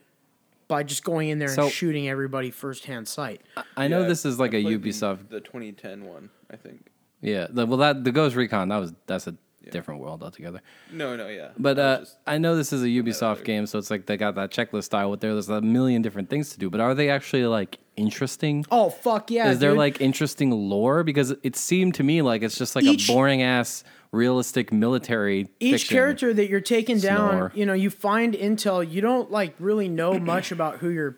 by just going in there So- and shooting everybody first hand sight. I know Yeah, this is like I a played the- Ubisoft. The 2010 one, I think. Yeah, the, well, that the Ghost Recon that was that's a different world altogether. No, no, yeah. But I uh, just- I know this is a Ubisoft game, so it's like they got that checklist style with there. There's a million different things to do, but are they actually like interesting? Oh fuck yeah! is there like interesting lore? Because it seemed to me like it's just like Each- a boring ass realistic military. each character that you're taking down, Snore. you know, you find intel. You don't like really know much about who you're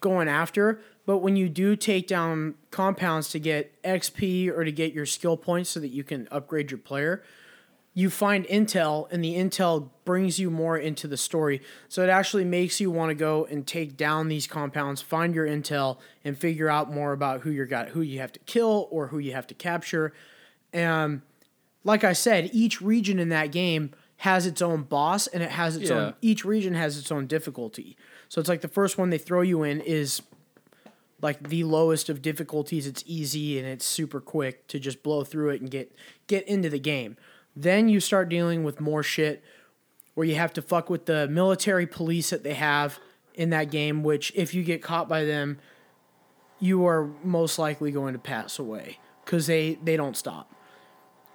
going after, but when you do take down compounds to get XP or to get your skill points so that you can upgrade your player, you find intel, and the intel brings you more into the story. So it actually makes you want to go and take down these compounds, find your intel, and figure out more about who you got, who you have to kill or who you have to capture. And like I said, each region in that game has its own boss and it has its Yeah. own each region has its own difficulty. So it's like the first one they throw you in is like the lowest of difficulties. It's easy and it's super quick to just blow through it and get get into the game. Then you start dealing with more shit where you have to fuck with the military police that they have in that game, which if you get caught by them, you are most likely going to pass away because they they don't stop.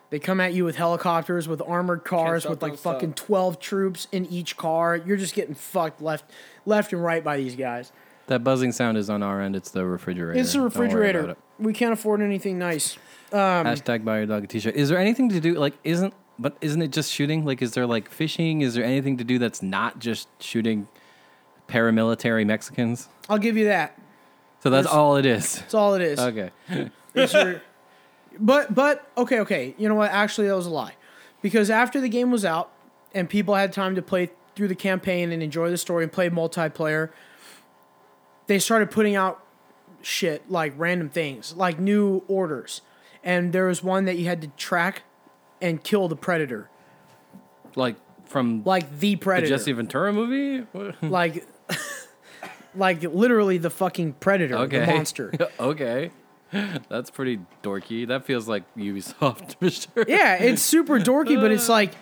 They come at you with helicopters, with armored cars, stop, with like don't stop. fucking twelve troops in each car. You're just getting fucked left, left and right by these guys. That buzzing sound is on our end. It's the refrigerator. It's a Don't worry about refrigerator. it. We can't afford anything nice. Um, Hashtag buy your dog a t-shirt. Is there anything to do? Like, isn't but isn't it just shooting? Like, is there like fishing? Is there anything to do that's not just shooting paramilitary Mexicans? I'll give you that. So that's There's- all it is. That's all it is. Okay. Your- but but okay okay. You know what? Actually, that was a lie, because after the game was out and people had time to play through the campaign and enjoy the story and play multiplayer, they started putting out shit like random things, like new orders, and there was one that you had to track and kill the predator, Like from like the predator, the predator, Jesse Ventura movie. What? like. Like literally the fucking predator, the monster. okay. That's pretty dorky. That feels like Ubisoft for sure. Yeah, it's super dorky, but it's like,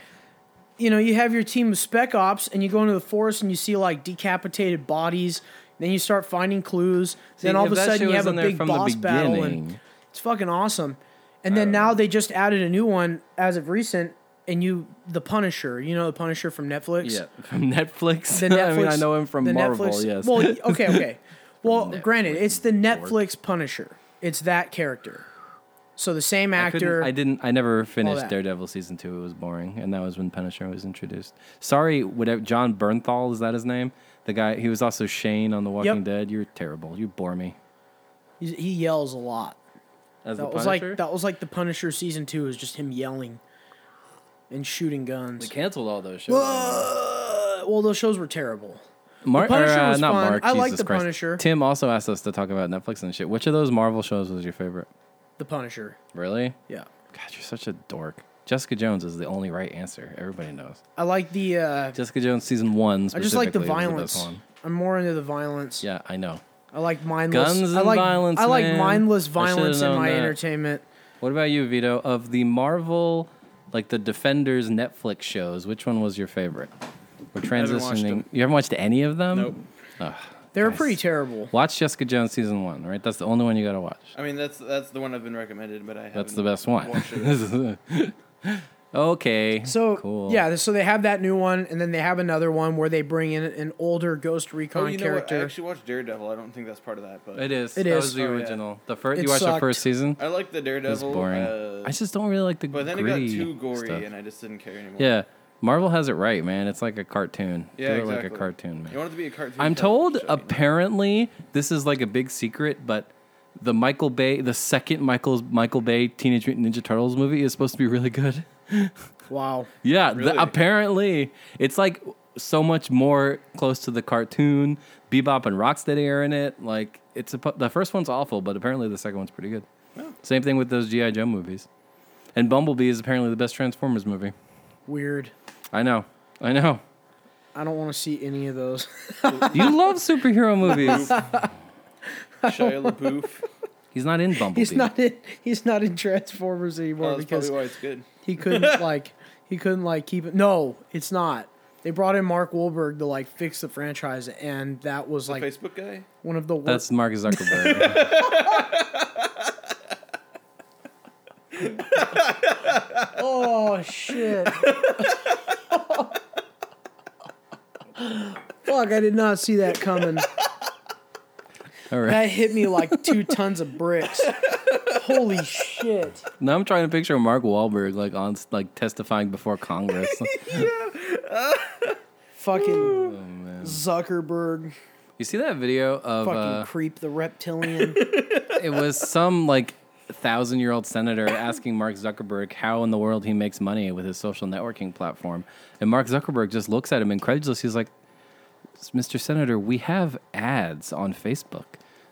you know, you have your team of spec ops, and you go into the forest and you see like decapitated bodies. Then you start finding clues. then all of if a that sudden you have a in there big from the boss battle, and beginning. it's fucking awesome. And then now they just added a new one as of recent, and you, the Punisher. You know the Punisher from Netflix. Yeah, from Netflix. The Netflix. I mean, I know him from the Marvel. Netflix- Yes. Well, okay, okay. Well, Netflix, granted, it's the. Netflix Punisher. It's that character. So the same actor. I didn't. I never finished. Daredevil season two. It was boring, and that was when Punisher was introduced. Sorry, whatever. Jon Bernthal is that his name? The guy. He was also Shane on The Walking Yep. Dead. You're terrible. You bore me. He's- he yells a lot. As That the was like that was like the Punisher season two is just him yelling and shooting guns. They canceled all those shows. Uh, well, those shows were terrible. Mar- Punisher or, uh, was not fun. Mark. I like The Christ. Punisher. Tim also asked us to talk about Netflix and shit. Which of those Marvel shows was your favorite? The Punisher. Really? Yeah. God, you're such a dork. Jessica Jones is the only right answer. Everybody knows. I like the. Uh, Jessica Jones season one. I just like the violence. I'm more into the violence. Yeah, I know. I like mindless. Guns I like, violence, I like man. mindless violence in my that. entertainment. What about you, Vito? Of the Marvel, like the Defenders Netflix shows, which one was your favorite? We're Haven't transitioning. You haven't watched any of them? Nope. Ugh. They were Nice. pretty terrible. Watch Jessica Jones season one, right? That's the only one you got to watch. I mean, that's that's the one I've been recommended, but I haven't. That's the best one. watched it. okay. So cool. yeah, so they have that new one, and then they have another one where they bring in an older Ghost Recon Oh, you know what? I character. actually watched Daredevil. I don't think that's part of that, but It is. It that is. was the Oh, yeah. original. The first. It You watched the first season. I like the It was boring. Uh, I just don't really like the. but then it got too gory, stuff. and I just didn't care anymore. Yeah, Marvel has it right, man. It's like a cartoon. Yeah, Do it exactly. like a cartoon, man. You want it to be a cartoon? I'm told show, you know? apparently this is like a big secret, but the Michael Bay, the second Michael's Michael Bay Teenage Mutant Ninja Turtles movie is supposed to be really good. wow. Yeah, the- apparently it's like so much more close to the cartoon. Bebop and Rocksteady are in it. Like it's a, the first one's awful, but apparently the second one's pretty good. Oh. Same thing with those GI Joe movies. And Bumblebee is apparently the best Transformers movie. Weird. I know. I know. I don't want to see any of those. You love superhero movies. Shia LaBeouf. He's not in Bumblebee. He's not in. He's not in Transformers Oh, anymore that's because probably why it's good. He couldn't like he couldn't like keep it. No, it's not. They brought in Mark Wahlberg to like fix the franchise, and that was The like Facebook guy. one of the worst. That's Mark Zuckerberg. Oh shit! Fuck! I did not see that coming. All right. That hit me like two tons of bricks. Holy shit! Now I'm trying to picture Mark Wahlberg like on like testifying before Congress. Yeah. Fucking Zuckerberg, you see that video of fucking uh, creep, the reptilian. it was some like thousand year old senator asking Mark Zuckerberg how in the world he makes money with his social networking platform, and Mark Zuckerberg just looks at him incredulous. He's like, "Mr. Senator, we have ads on Facebook."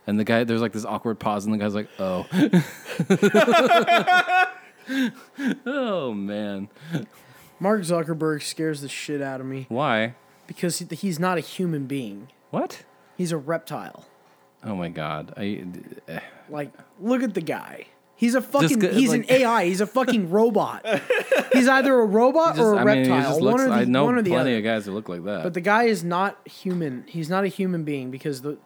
And the guy, there's like this awkward pause, and the guy's like, "Oh." Oh man, Mark Zuckerberg scares the shit out of me why? because he, he's not a human being. What? He's a reptile. Oh my god, I. eh. Like, look at the guy. He's a fucking. he's like- an AI. He's a fucking robot. he's either a robot Just- or a I mean, reptile. just one looks. or the, I know one or the plenty other. of guys who look like that. But the guy is not human. He's not a human being because the.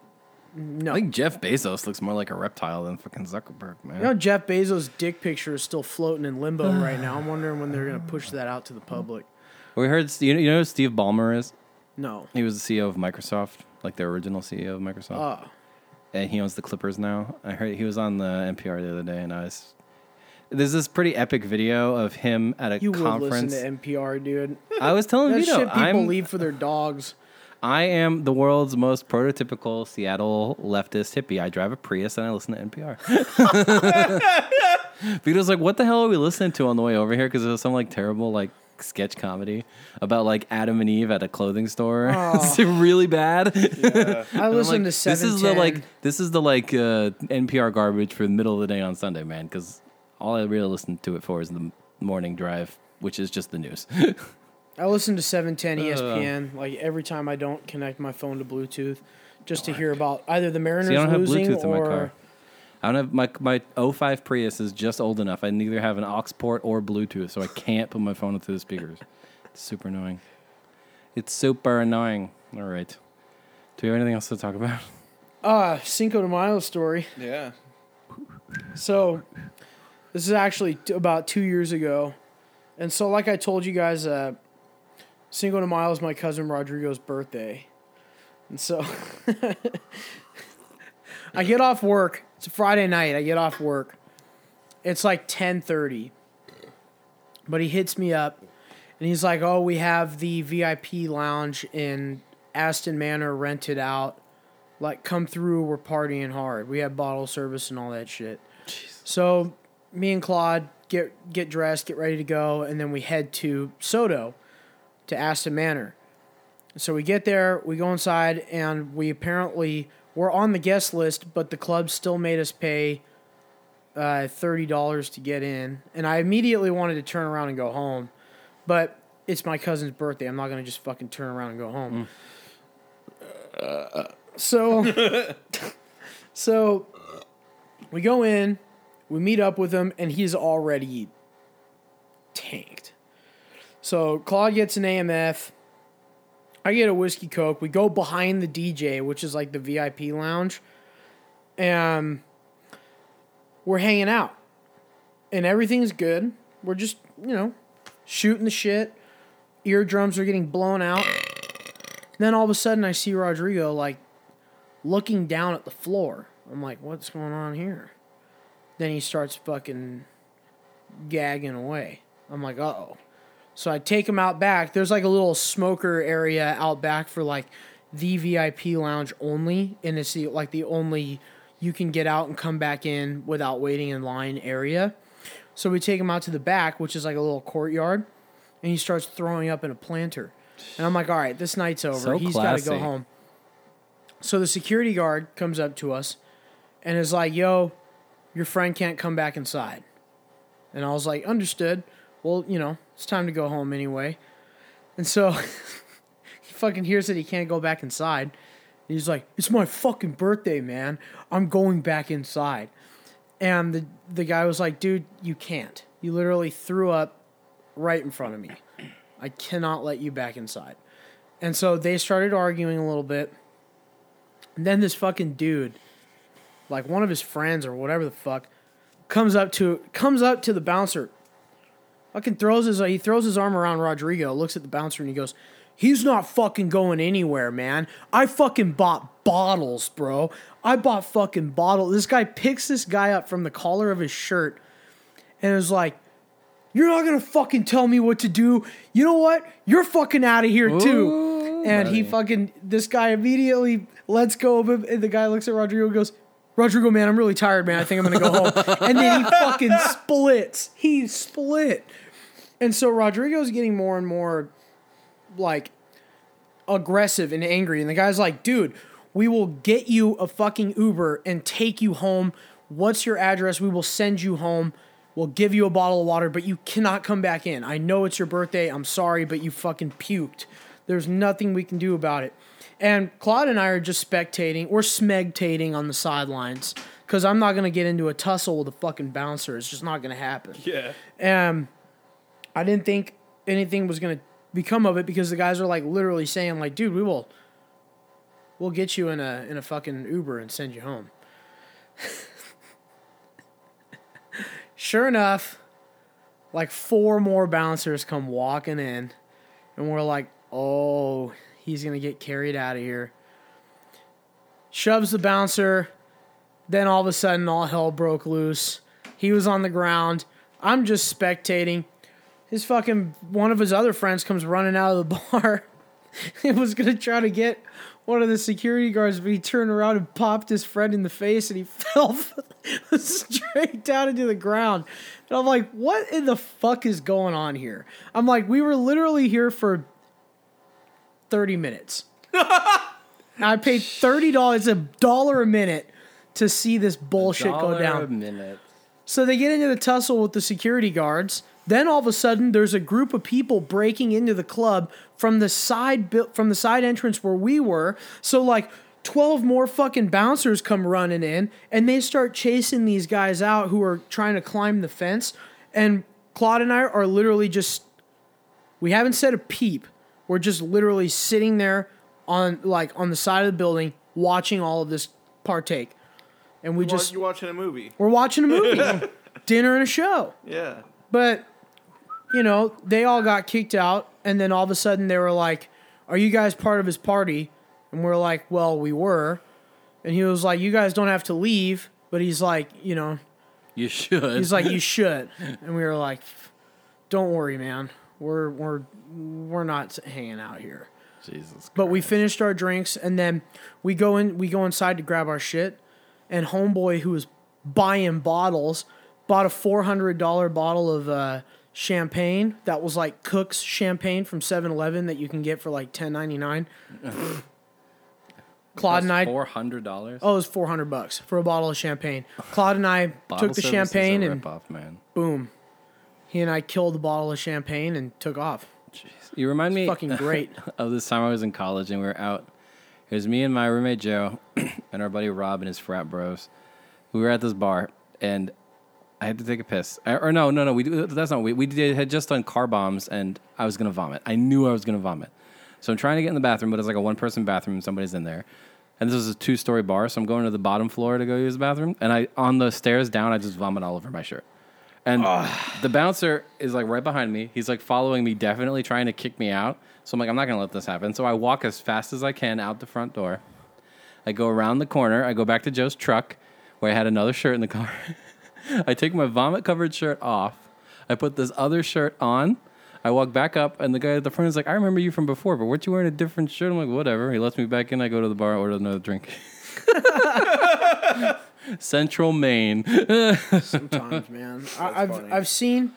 No. I think Jeff Bezos looks more like a reptile than fucking Zuckerberg, man. You know, Jeff Bezos' dick picture is still floating in limbo right now. I'm wondering when they're going to push that out to the public. We heard. You know, you know who Steve Ballmer is? No. He was the CEO of Microsoft, like the original CEO of Microsoft, Uh, and he owns the Clippers now. I heard he was on the NPR the other day, and I was. There's this pretty epic video of him at a you conference. listen to NPR, dude. I was telling That Vito, shit people I'm, leave for their dogs. I am the world's most prototypical Seattle leftist hippie. I drive a Prius and I listen to NPR. Vito's like, what the hell are we listening to on the way over here? Because it was some like terrible like sketch comedy about like Adam and Eve at a clothing store. it's really bad. Yeah. I listen like, to seven. This is the like this is the like uh, NPR garbage for the middle of the day on Sunday, man. Because all I really listen to it for is the morning drive, which is just the news. I listen to 710 ESPN like every time I don't connect my phone to Bluetooth, just to hear about either the Mariners See, I don't have losing Bluetooth in my or car. I don't have my my 05 Prius is just old enough. I neither have an aux port or Bluetooth, so I can't put my phone into the speakers. It's super annoying. It's super annoying. All right. Do we have anything else to talk about? uh Cinco de Mayo story. Yeah. So, this is actually t- about two years ago, and so like I told you guys, uh, Cinco de Mayo is my cousin Rodrigo's birthday, and so I get off work. It's a Friday night. I get off work. It's like ten thirty, but he hits me up, and he's like, "Oh, we have the VIP lounge in Aston Manor rented out." Like, come through. We're partying hard. We have bottle service and all that shit. So, me and Claude get get dressed, get ready to go, and then we head to SoDo, to Aston Manor. So we get there, we go inside, and we apparently we're on the guest list, but the club still made us pay uh, thirty dollars to get in, and I immediately wanted to turn around and go home, but it's my cousin's birthday. I'm not gonna just fucking turn around and go home. Uh, so, so we go in, we meet up with him, and he's already tanked. So Claude gets an AMF. I get a whiskey coke. We go behind the DJ, which is like the VIP lounge, and we're hanging out, and everything's good. We're just you know shooting the shit. Eardrums are getting blown out. then all of a sudden, I see Rodrigo like looking down at the floor. I'm like, what's going on here? Then he starts fucking gagging away. I'm like, oh. So I take him out back. There's like a little smoker area out back for like the VIP lounge only, and it's the like the only you can get out and come back in without waiting in line area. So we take him out to the back, which is like a little courtyard, and he starts throwing up in a planter. And I'm like, all right, this night's over. So He's got to go home. So the security guard comes up to us and is like, yo, your friend can't come back inside. And I was like, understood. Well, you know, it's time to go home anyway. And so he fucking hears that he can't go back inside. And he's like, it's my fucking birthday, man. I'm going back inside. And the, the guy was like, dude, you can't. You literally threw up right in front of me. I cannot let you back inside. And so they started arguing a little bit. And then this fucking dude, like one of his friends or whatever the fuck, comes up to comes up to the bouncer. Fucking throws his uh, he throws his arm around Rodrigo, looks at the bouncer and he goes, "He's not fucking going anywhere, man. I fucking bought bottles, bro. I bought fucking bottles." This guy picks this guy up from the collar of his shirt and is like, "You're not gonna fucking tell me what to do. You know what? You're fucking out of here too." Ooh, and he fucking this guy immediately lets go of him, and the guy looks at Rodrigo and goes, Rodrigo, man, I'm really tired, man. I think I'm gonna go home. and then he fucking splits. He split. And so Rodrigo's getting more and more like aggressive and angry. And the guy's like, dude, we will get you a fucking Uber and take you home. What's your address? We will send you home. we'll give you a bottle of water, but you cannot come back in. I know it's your birthday. I'm sorry, but you fucking puked. There's nothing we can do about it. And Claude and I are just spectating. We're smegtating on the sidelines because I'm not going to get into a tussle with a fucking bouncer. It's just not going to happen. Yeah. Um, I didn't think anything was going to become of it because the guys are like literally saying like, dude, we will, we'll get you in a in a fucking Uber and send you home. sure enough, like four more bouncers come walking in, and we're like, oh, he's gonna get carried out of here. Shoves the bouncer, then all of a sudden, all hell broke loose. He was on the ground. I'm just spectating. His fucking one of his other friends comes running out of the bar. He was gonna try to get one of the security guards, but he turned around and popped his friend in the face, and he fell straight down into the ground. And I'm like, what in the fuck is going on here? I'm like, we were literally here for 30 minutes. I paid thirty dollars, a dollar a minute, to see this bullshit go down. A minute. So they get into the tussle with the security guards. Then all of a sudden, there's a group of people breaking into the club from the side bu- from the side entrance where we were. So like. 12 more fucking bouncers come running in and they start chasing these guys out who are trying to climb the fence and Claude and I are literally just we haven't said a peep. We're just literally sitting there on like on the side of the building watching all of this partake. And we You just you watching a movie? we're watching a movie, dinner and a show. Yeah. But you know, they all got kicked out, and then all of a sudden they were like, "Are you guys part of his party?" And we're like, "Well, we were." And he was like, "You guys don't have to leave," but he's like, you know, You should. he's like, "You should," and we were like, "Don't worry, man. We're we're we're not hanging out here." Jesus. But we finished our drinks and then we go in we go inside to grab our shit and homeboy who was buying bottles bought a $400 bottle of uh, champagne that was like Cook's champagne from 7-Eleven that you can get for like 10.99. Claude and I Four hundred dollars. Oh, it was 400 bucks for a bottle of champagne. Claude and I took the champagne and off, man. boom. He and I killed the bottle of champagne and took off. You remind me Fucking great. of this time I was in college and we were out. It was me and my roommate Joe and our buddy Rob and his frat bros. We were at this bar and I had to take a piss. Or, no, no, no. We that's not we we did, had just done car bombs and I was gonna vomit. I knew I was gonna vomit. So I'm trying to get in the bathroom, but it's like a one person bathroom and somebody's in there. And this is a two story bar, so I'm going to the bottom floor to go use the bathroom. And I on the stairs down, I just vomit all over my shirt. And the bouncer is like right behind me. He's like following me, definitely trying to kick me out. So I'm like, I'm not gonna let this happen. So I walk as fast as I can out the front door. I go around the corner. I go back to Joe's truck where I had another shirt in the car. I take my vomit covered shirt off. I put this other shirt on. I walk back up, and the guy at the front is like, I remember you from before, but weren't you wearing a different shirt? I'm like, whatever. He lets me back in. I go to the bar, order another drink. Central Maine. sometimes, man. I, I've funny. I've seen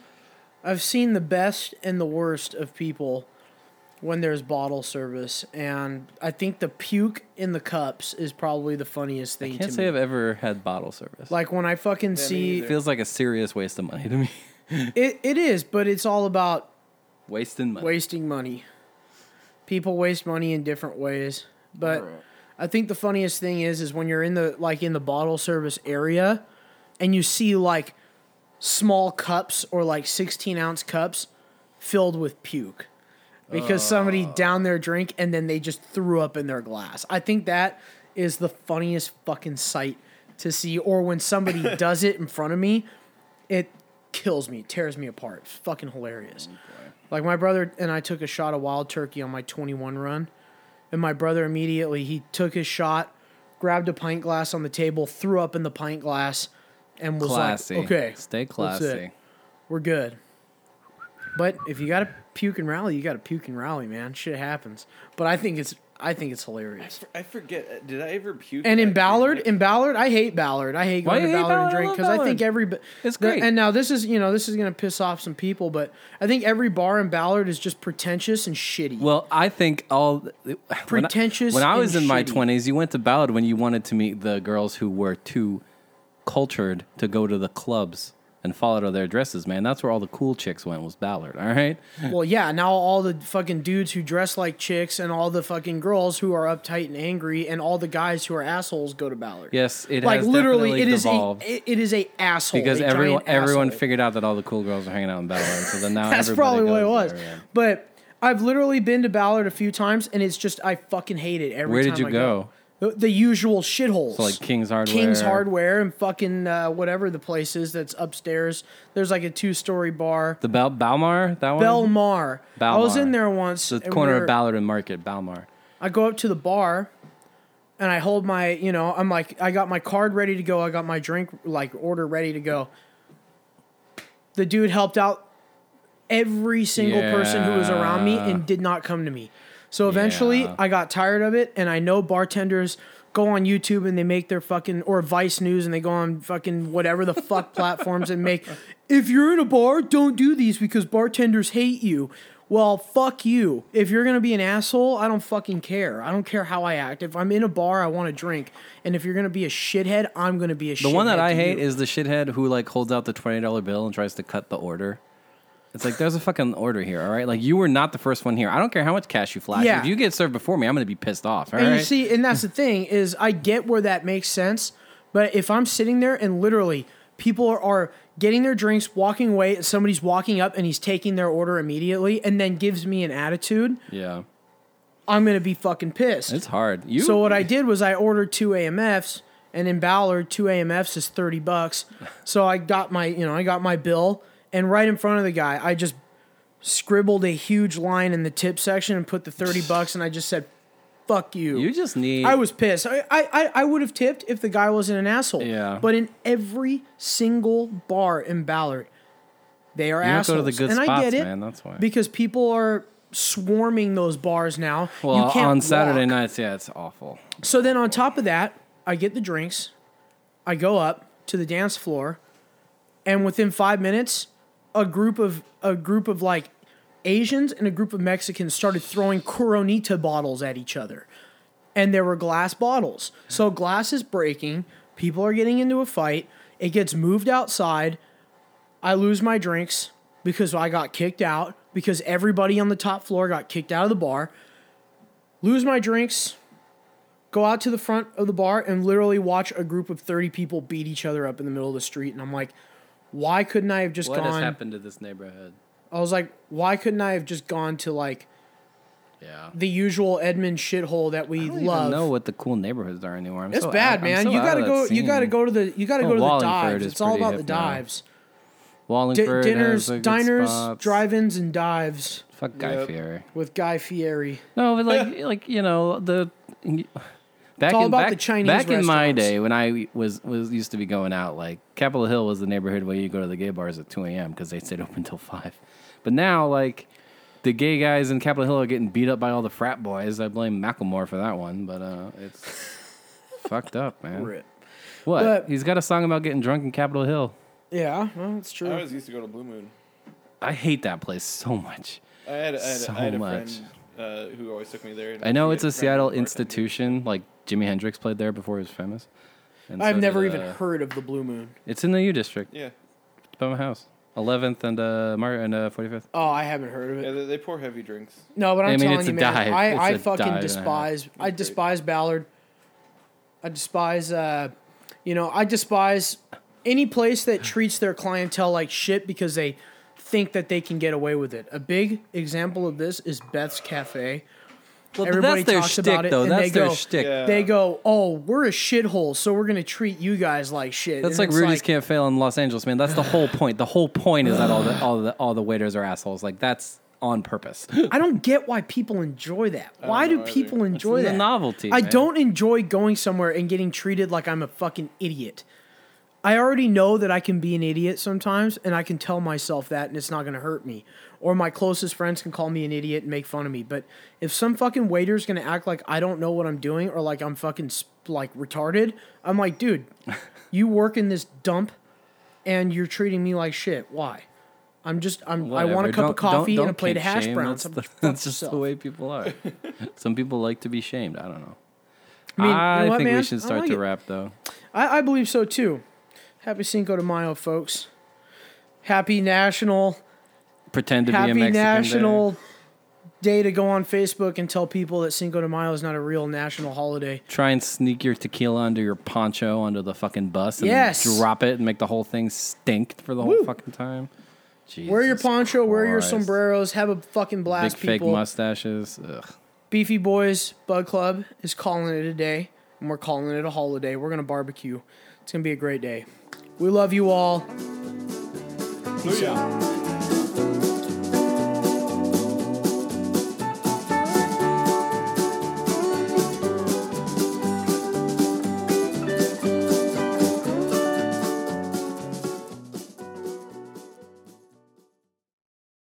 I've seen the best and the worst of people when there's bottle service, and I think the puke in the cups is probably the funniest thing I Can't to say me. I've ever had bottle service. like when I fucking see it feels like a serious waste of money to me. it, it is, but it's all about Wasting money. wasting money. People waste money in different ways, but I think the funniest thing is is when you're in the like in the bottle service area, and you see like small cups or like 16 ounce cups filled with puke because uh. somebody downed their drink and then they just threw up in their glass. I think that is the funniest fucking sight to see. Or when somebody does it in front of me, it kills me, tears me apart. It's fucking hilarious. Oh, like my brother and I took a shot of wild turkey on my 21 run, and my brother immediately he took his shot, grabbed a pint glass on the table, threw up in the pint glass, and was Classy. like, "Okay, Stay classy. We're good." But if you got to puke and rally, you got to puke and rally, man. Shit happens. But I think it's I think it's hilarious. I forget. Uh, did I ever puke? And in Ballard, Greenwich? in Ballard, I hate Ballard. I hate Why going you to hate Ballard and drink because I think every It's the- great. and now this is you know this is gonna piss off some people, but I think every bar in Ballard is just pretentious and shitty. Well, I think all when I- Pretentious When I, and was in my twenties, you went to Ballard when you wanted to meet the girls who were too cultured to go to the clubs and fall out of their dresses, man. That's where all the cool chicks went. Was Ballard? All right. Well, yeah, now all the fucking dudes who dress like chicks and all the fucking girls who are uptight and angry and all the guys who are assholes go to Ballard. Yes, it like has literally, it is a it, is a asshole because a everyone everyone asshole. figured out that all the cool girls are hanging out in Ballard. So then now That's probably what it was. there. But I've literally been to Ballard a few times, and it's just I fucking hate it every Where did you I go? The, the usual shitholes. So like King's Hardware. King's Hardware and fucking uh, whatever the place is that's upstairs. There's like a two story bar. The Bel Balmar, that one. Belmar. I was in there once. the corner of Ballard and Market, Balmar. I go up to the bar and I hold my, you know, I'm like, I got my card ready to go. I got my drink, like, order ready to go. The dude helped out every single person who was around me and did not come to me. So eventually Yeah. I got tired of it and I know bartenders go on YouTube and they make their fucking or Vice News and they go on fucking whatever the fuck platforms and make if you're in a bar, don't do these because bartenders hate you. Well, fuck you. If you're gonna be an asshole, I don't fucking care. I don't care how I act. If I'm in a bar, I want to drink. And if you're gonna be a shithead, I'm gonna be a shithead. The one that I hate you. is the shithead who like holds out the twenty dollar bill and tries to cut the order. It's like there's a fucking order here, all right? Like you were not the first one here. I don't care how much cash you flash. Yeah. If you get served before me, I'm gonna be pissed off. All and right. you see, and that's the thing is, I get where that makes sense, but if I'm sitting there and literally people are, are getting their drinks, walking away, and somebody's walking up and he's taking their order immediately, and then gives me an attitude, yeah, I'm gonna be fucking pissed. it's hard. You So what I did was I ordered two AMFs, and in Ballard, two AMFs is thirty bucks. So I got my, you know, I got my bill, and right in front of the guy, I just scribbled a huge line in the tip section and put the thirty bucks, and I just said, "Fuck you." you just need. I was pissed. I, I, I would have tipped if the guy wasn't an asshole. Yeah. But in every single bar in Ballard, they are You assholes. go to the good and I get it man. That's why. because people are swarming those bars now. well, you can't on Saturday walk. nights, yeah, it's awful. So then on top of that, I get the drinks. I go up to the dance floor, and within five minutes, a group of a group of like Asians and a group of Mexicans started throwing Coronita bottles at each other, and there were glass bottles. So glass is breaking. People are getting into a fight. It gets moved outside. I lose my drinks because I got kicked out because everybody on the top floor got kicked out of the bar. Lose my drinks go out to the front of the bar and literally watch a group of 30 people beat each other up in the middle of the street and i'm like why couldn't i have just What has gone happened to this neighborhood? i was like why couldn't i have just gone to like Yeah. the usual edmond shithole that we I don't love even know what the cool neighborhoods are anymore. I'm it's so bad out- I'm man so you gotta go you gotta go to the you gotta Oh, go to the dives is it's all about the hip now. dives D- Wallingford dinners has diners spots. drive-ins and dives Fuck Guy Yep. Fieri. with guy fieri No, but like like you know the. Back all in, about back, the Chinese back in my day when I was was used to be going out, like Capitol Hill was the neighborhood where you go to the gay bars at two a.m. because they stayed open till five. But now, like the gay guys in Capitol Hill are getting beat up by all the frat boys. I blame Macklemore for that one, but uh, it's fucked up, man. Rip. What? But- He's got a song about getting drunk in Capitol Hill. yeah well, it's true. I always used to go to Blue Moon. I hate that place so much. I had, I had, So I had a much. friend uh, who always took me there. I know it's a Seattle institution. Like Jimi Hendrix played there before he was famous. And i've so never did, even uh, heard of the blue moon It's in the U district. Yeah, It's by my house. 11th and uh, Mar- and uh, 45th. oh i haven't heard of it yeah. They, they pour heavy drinks. No, but I'm I mean, telling it's you, a man, dive. I, It's I a fucking and a half. despise. I great. despise Ballard. I despise, uh, you know, I despise any place that treats their clientele like shit because they think that they can get away with it. A big example of this is Beth's Cafe. Well, Everybody that's their talks shtick, about it, though. and That's they their go- shtick. Yeah. They go, "Oh, we're a shithole, so we're gonna treat you guys like shit." That's And like it's Rudy's Can't Fail in Los Angeles, man. That's the whole point. The whole point is that all the all the all the waiters are assholes. Like that's on purpose. I don't get why people enjoy that. Why do know either. people enjoy the that? novelty, I man. don't enjoy going somewhere and getting treated like I'm a fucking idiot. I already know that I can be an idiot sometimes, and I can tell myself that, and it's not going to hurt me. Or my closest friends can call me an idiot and make fun of me. But if some fucking waiter's to act like I don't know what I'm doing or like I'm fucking sp- like retarded, I'm like, dude, you work in this dump, and you're treating me like shit. Why? I'm just I'm I want a cup of Don't- coffee don't- and a plate of hash shame. browns. That's, the- that's just the way people are. Some people like to be shamed. I don't know. I mean, you I know what, think we should start like to it. wrap though. I, I believe so too. Happy Cinco de Mayo, folks. Happy National Pretend to be a Happy Mexican. there. National Day to go on Facebook and tell people that Cinco de Mayo is not a real national holiday. Try and sneak your tequila under your poncho under the fucking bus and Yes. drop it and make the whole thing stink for the whole Woo. fucking time. wear your Jesus poncho, wear your sombreros, have a fucking Big blast, fake mustaches. Ugh. Beefy Bois Bud Club is calling it a day, and we're calling it a holiday. We're gonna barbecue. It's gonna be a great day. We love you all. Peace out.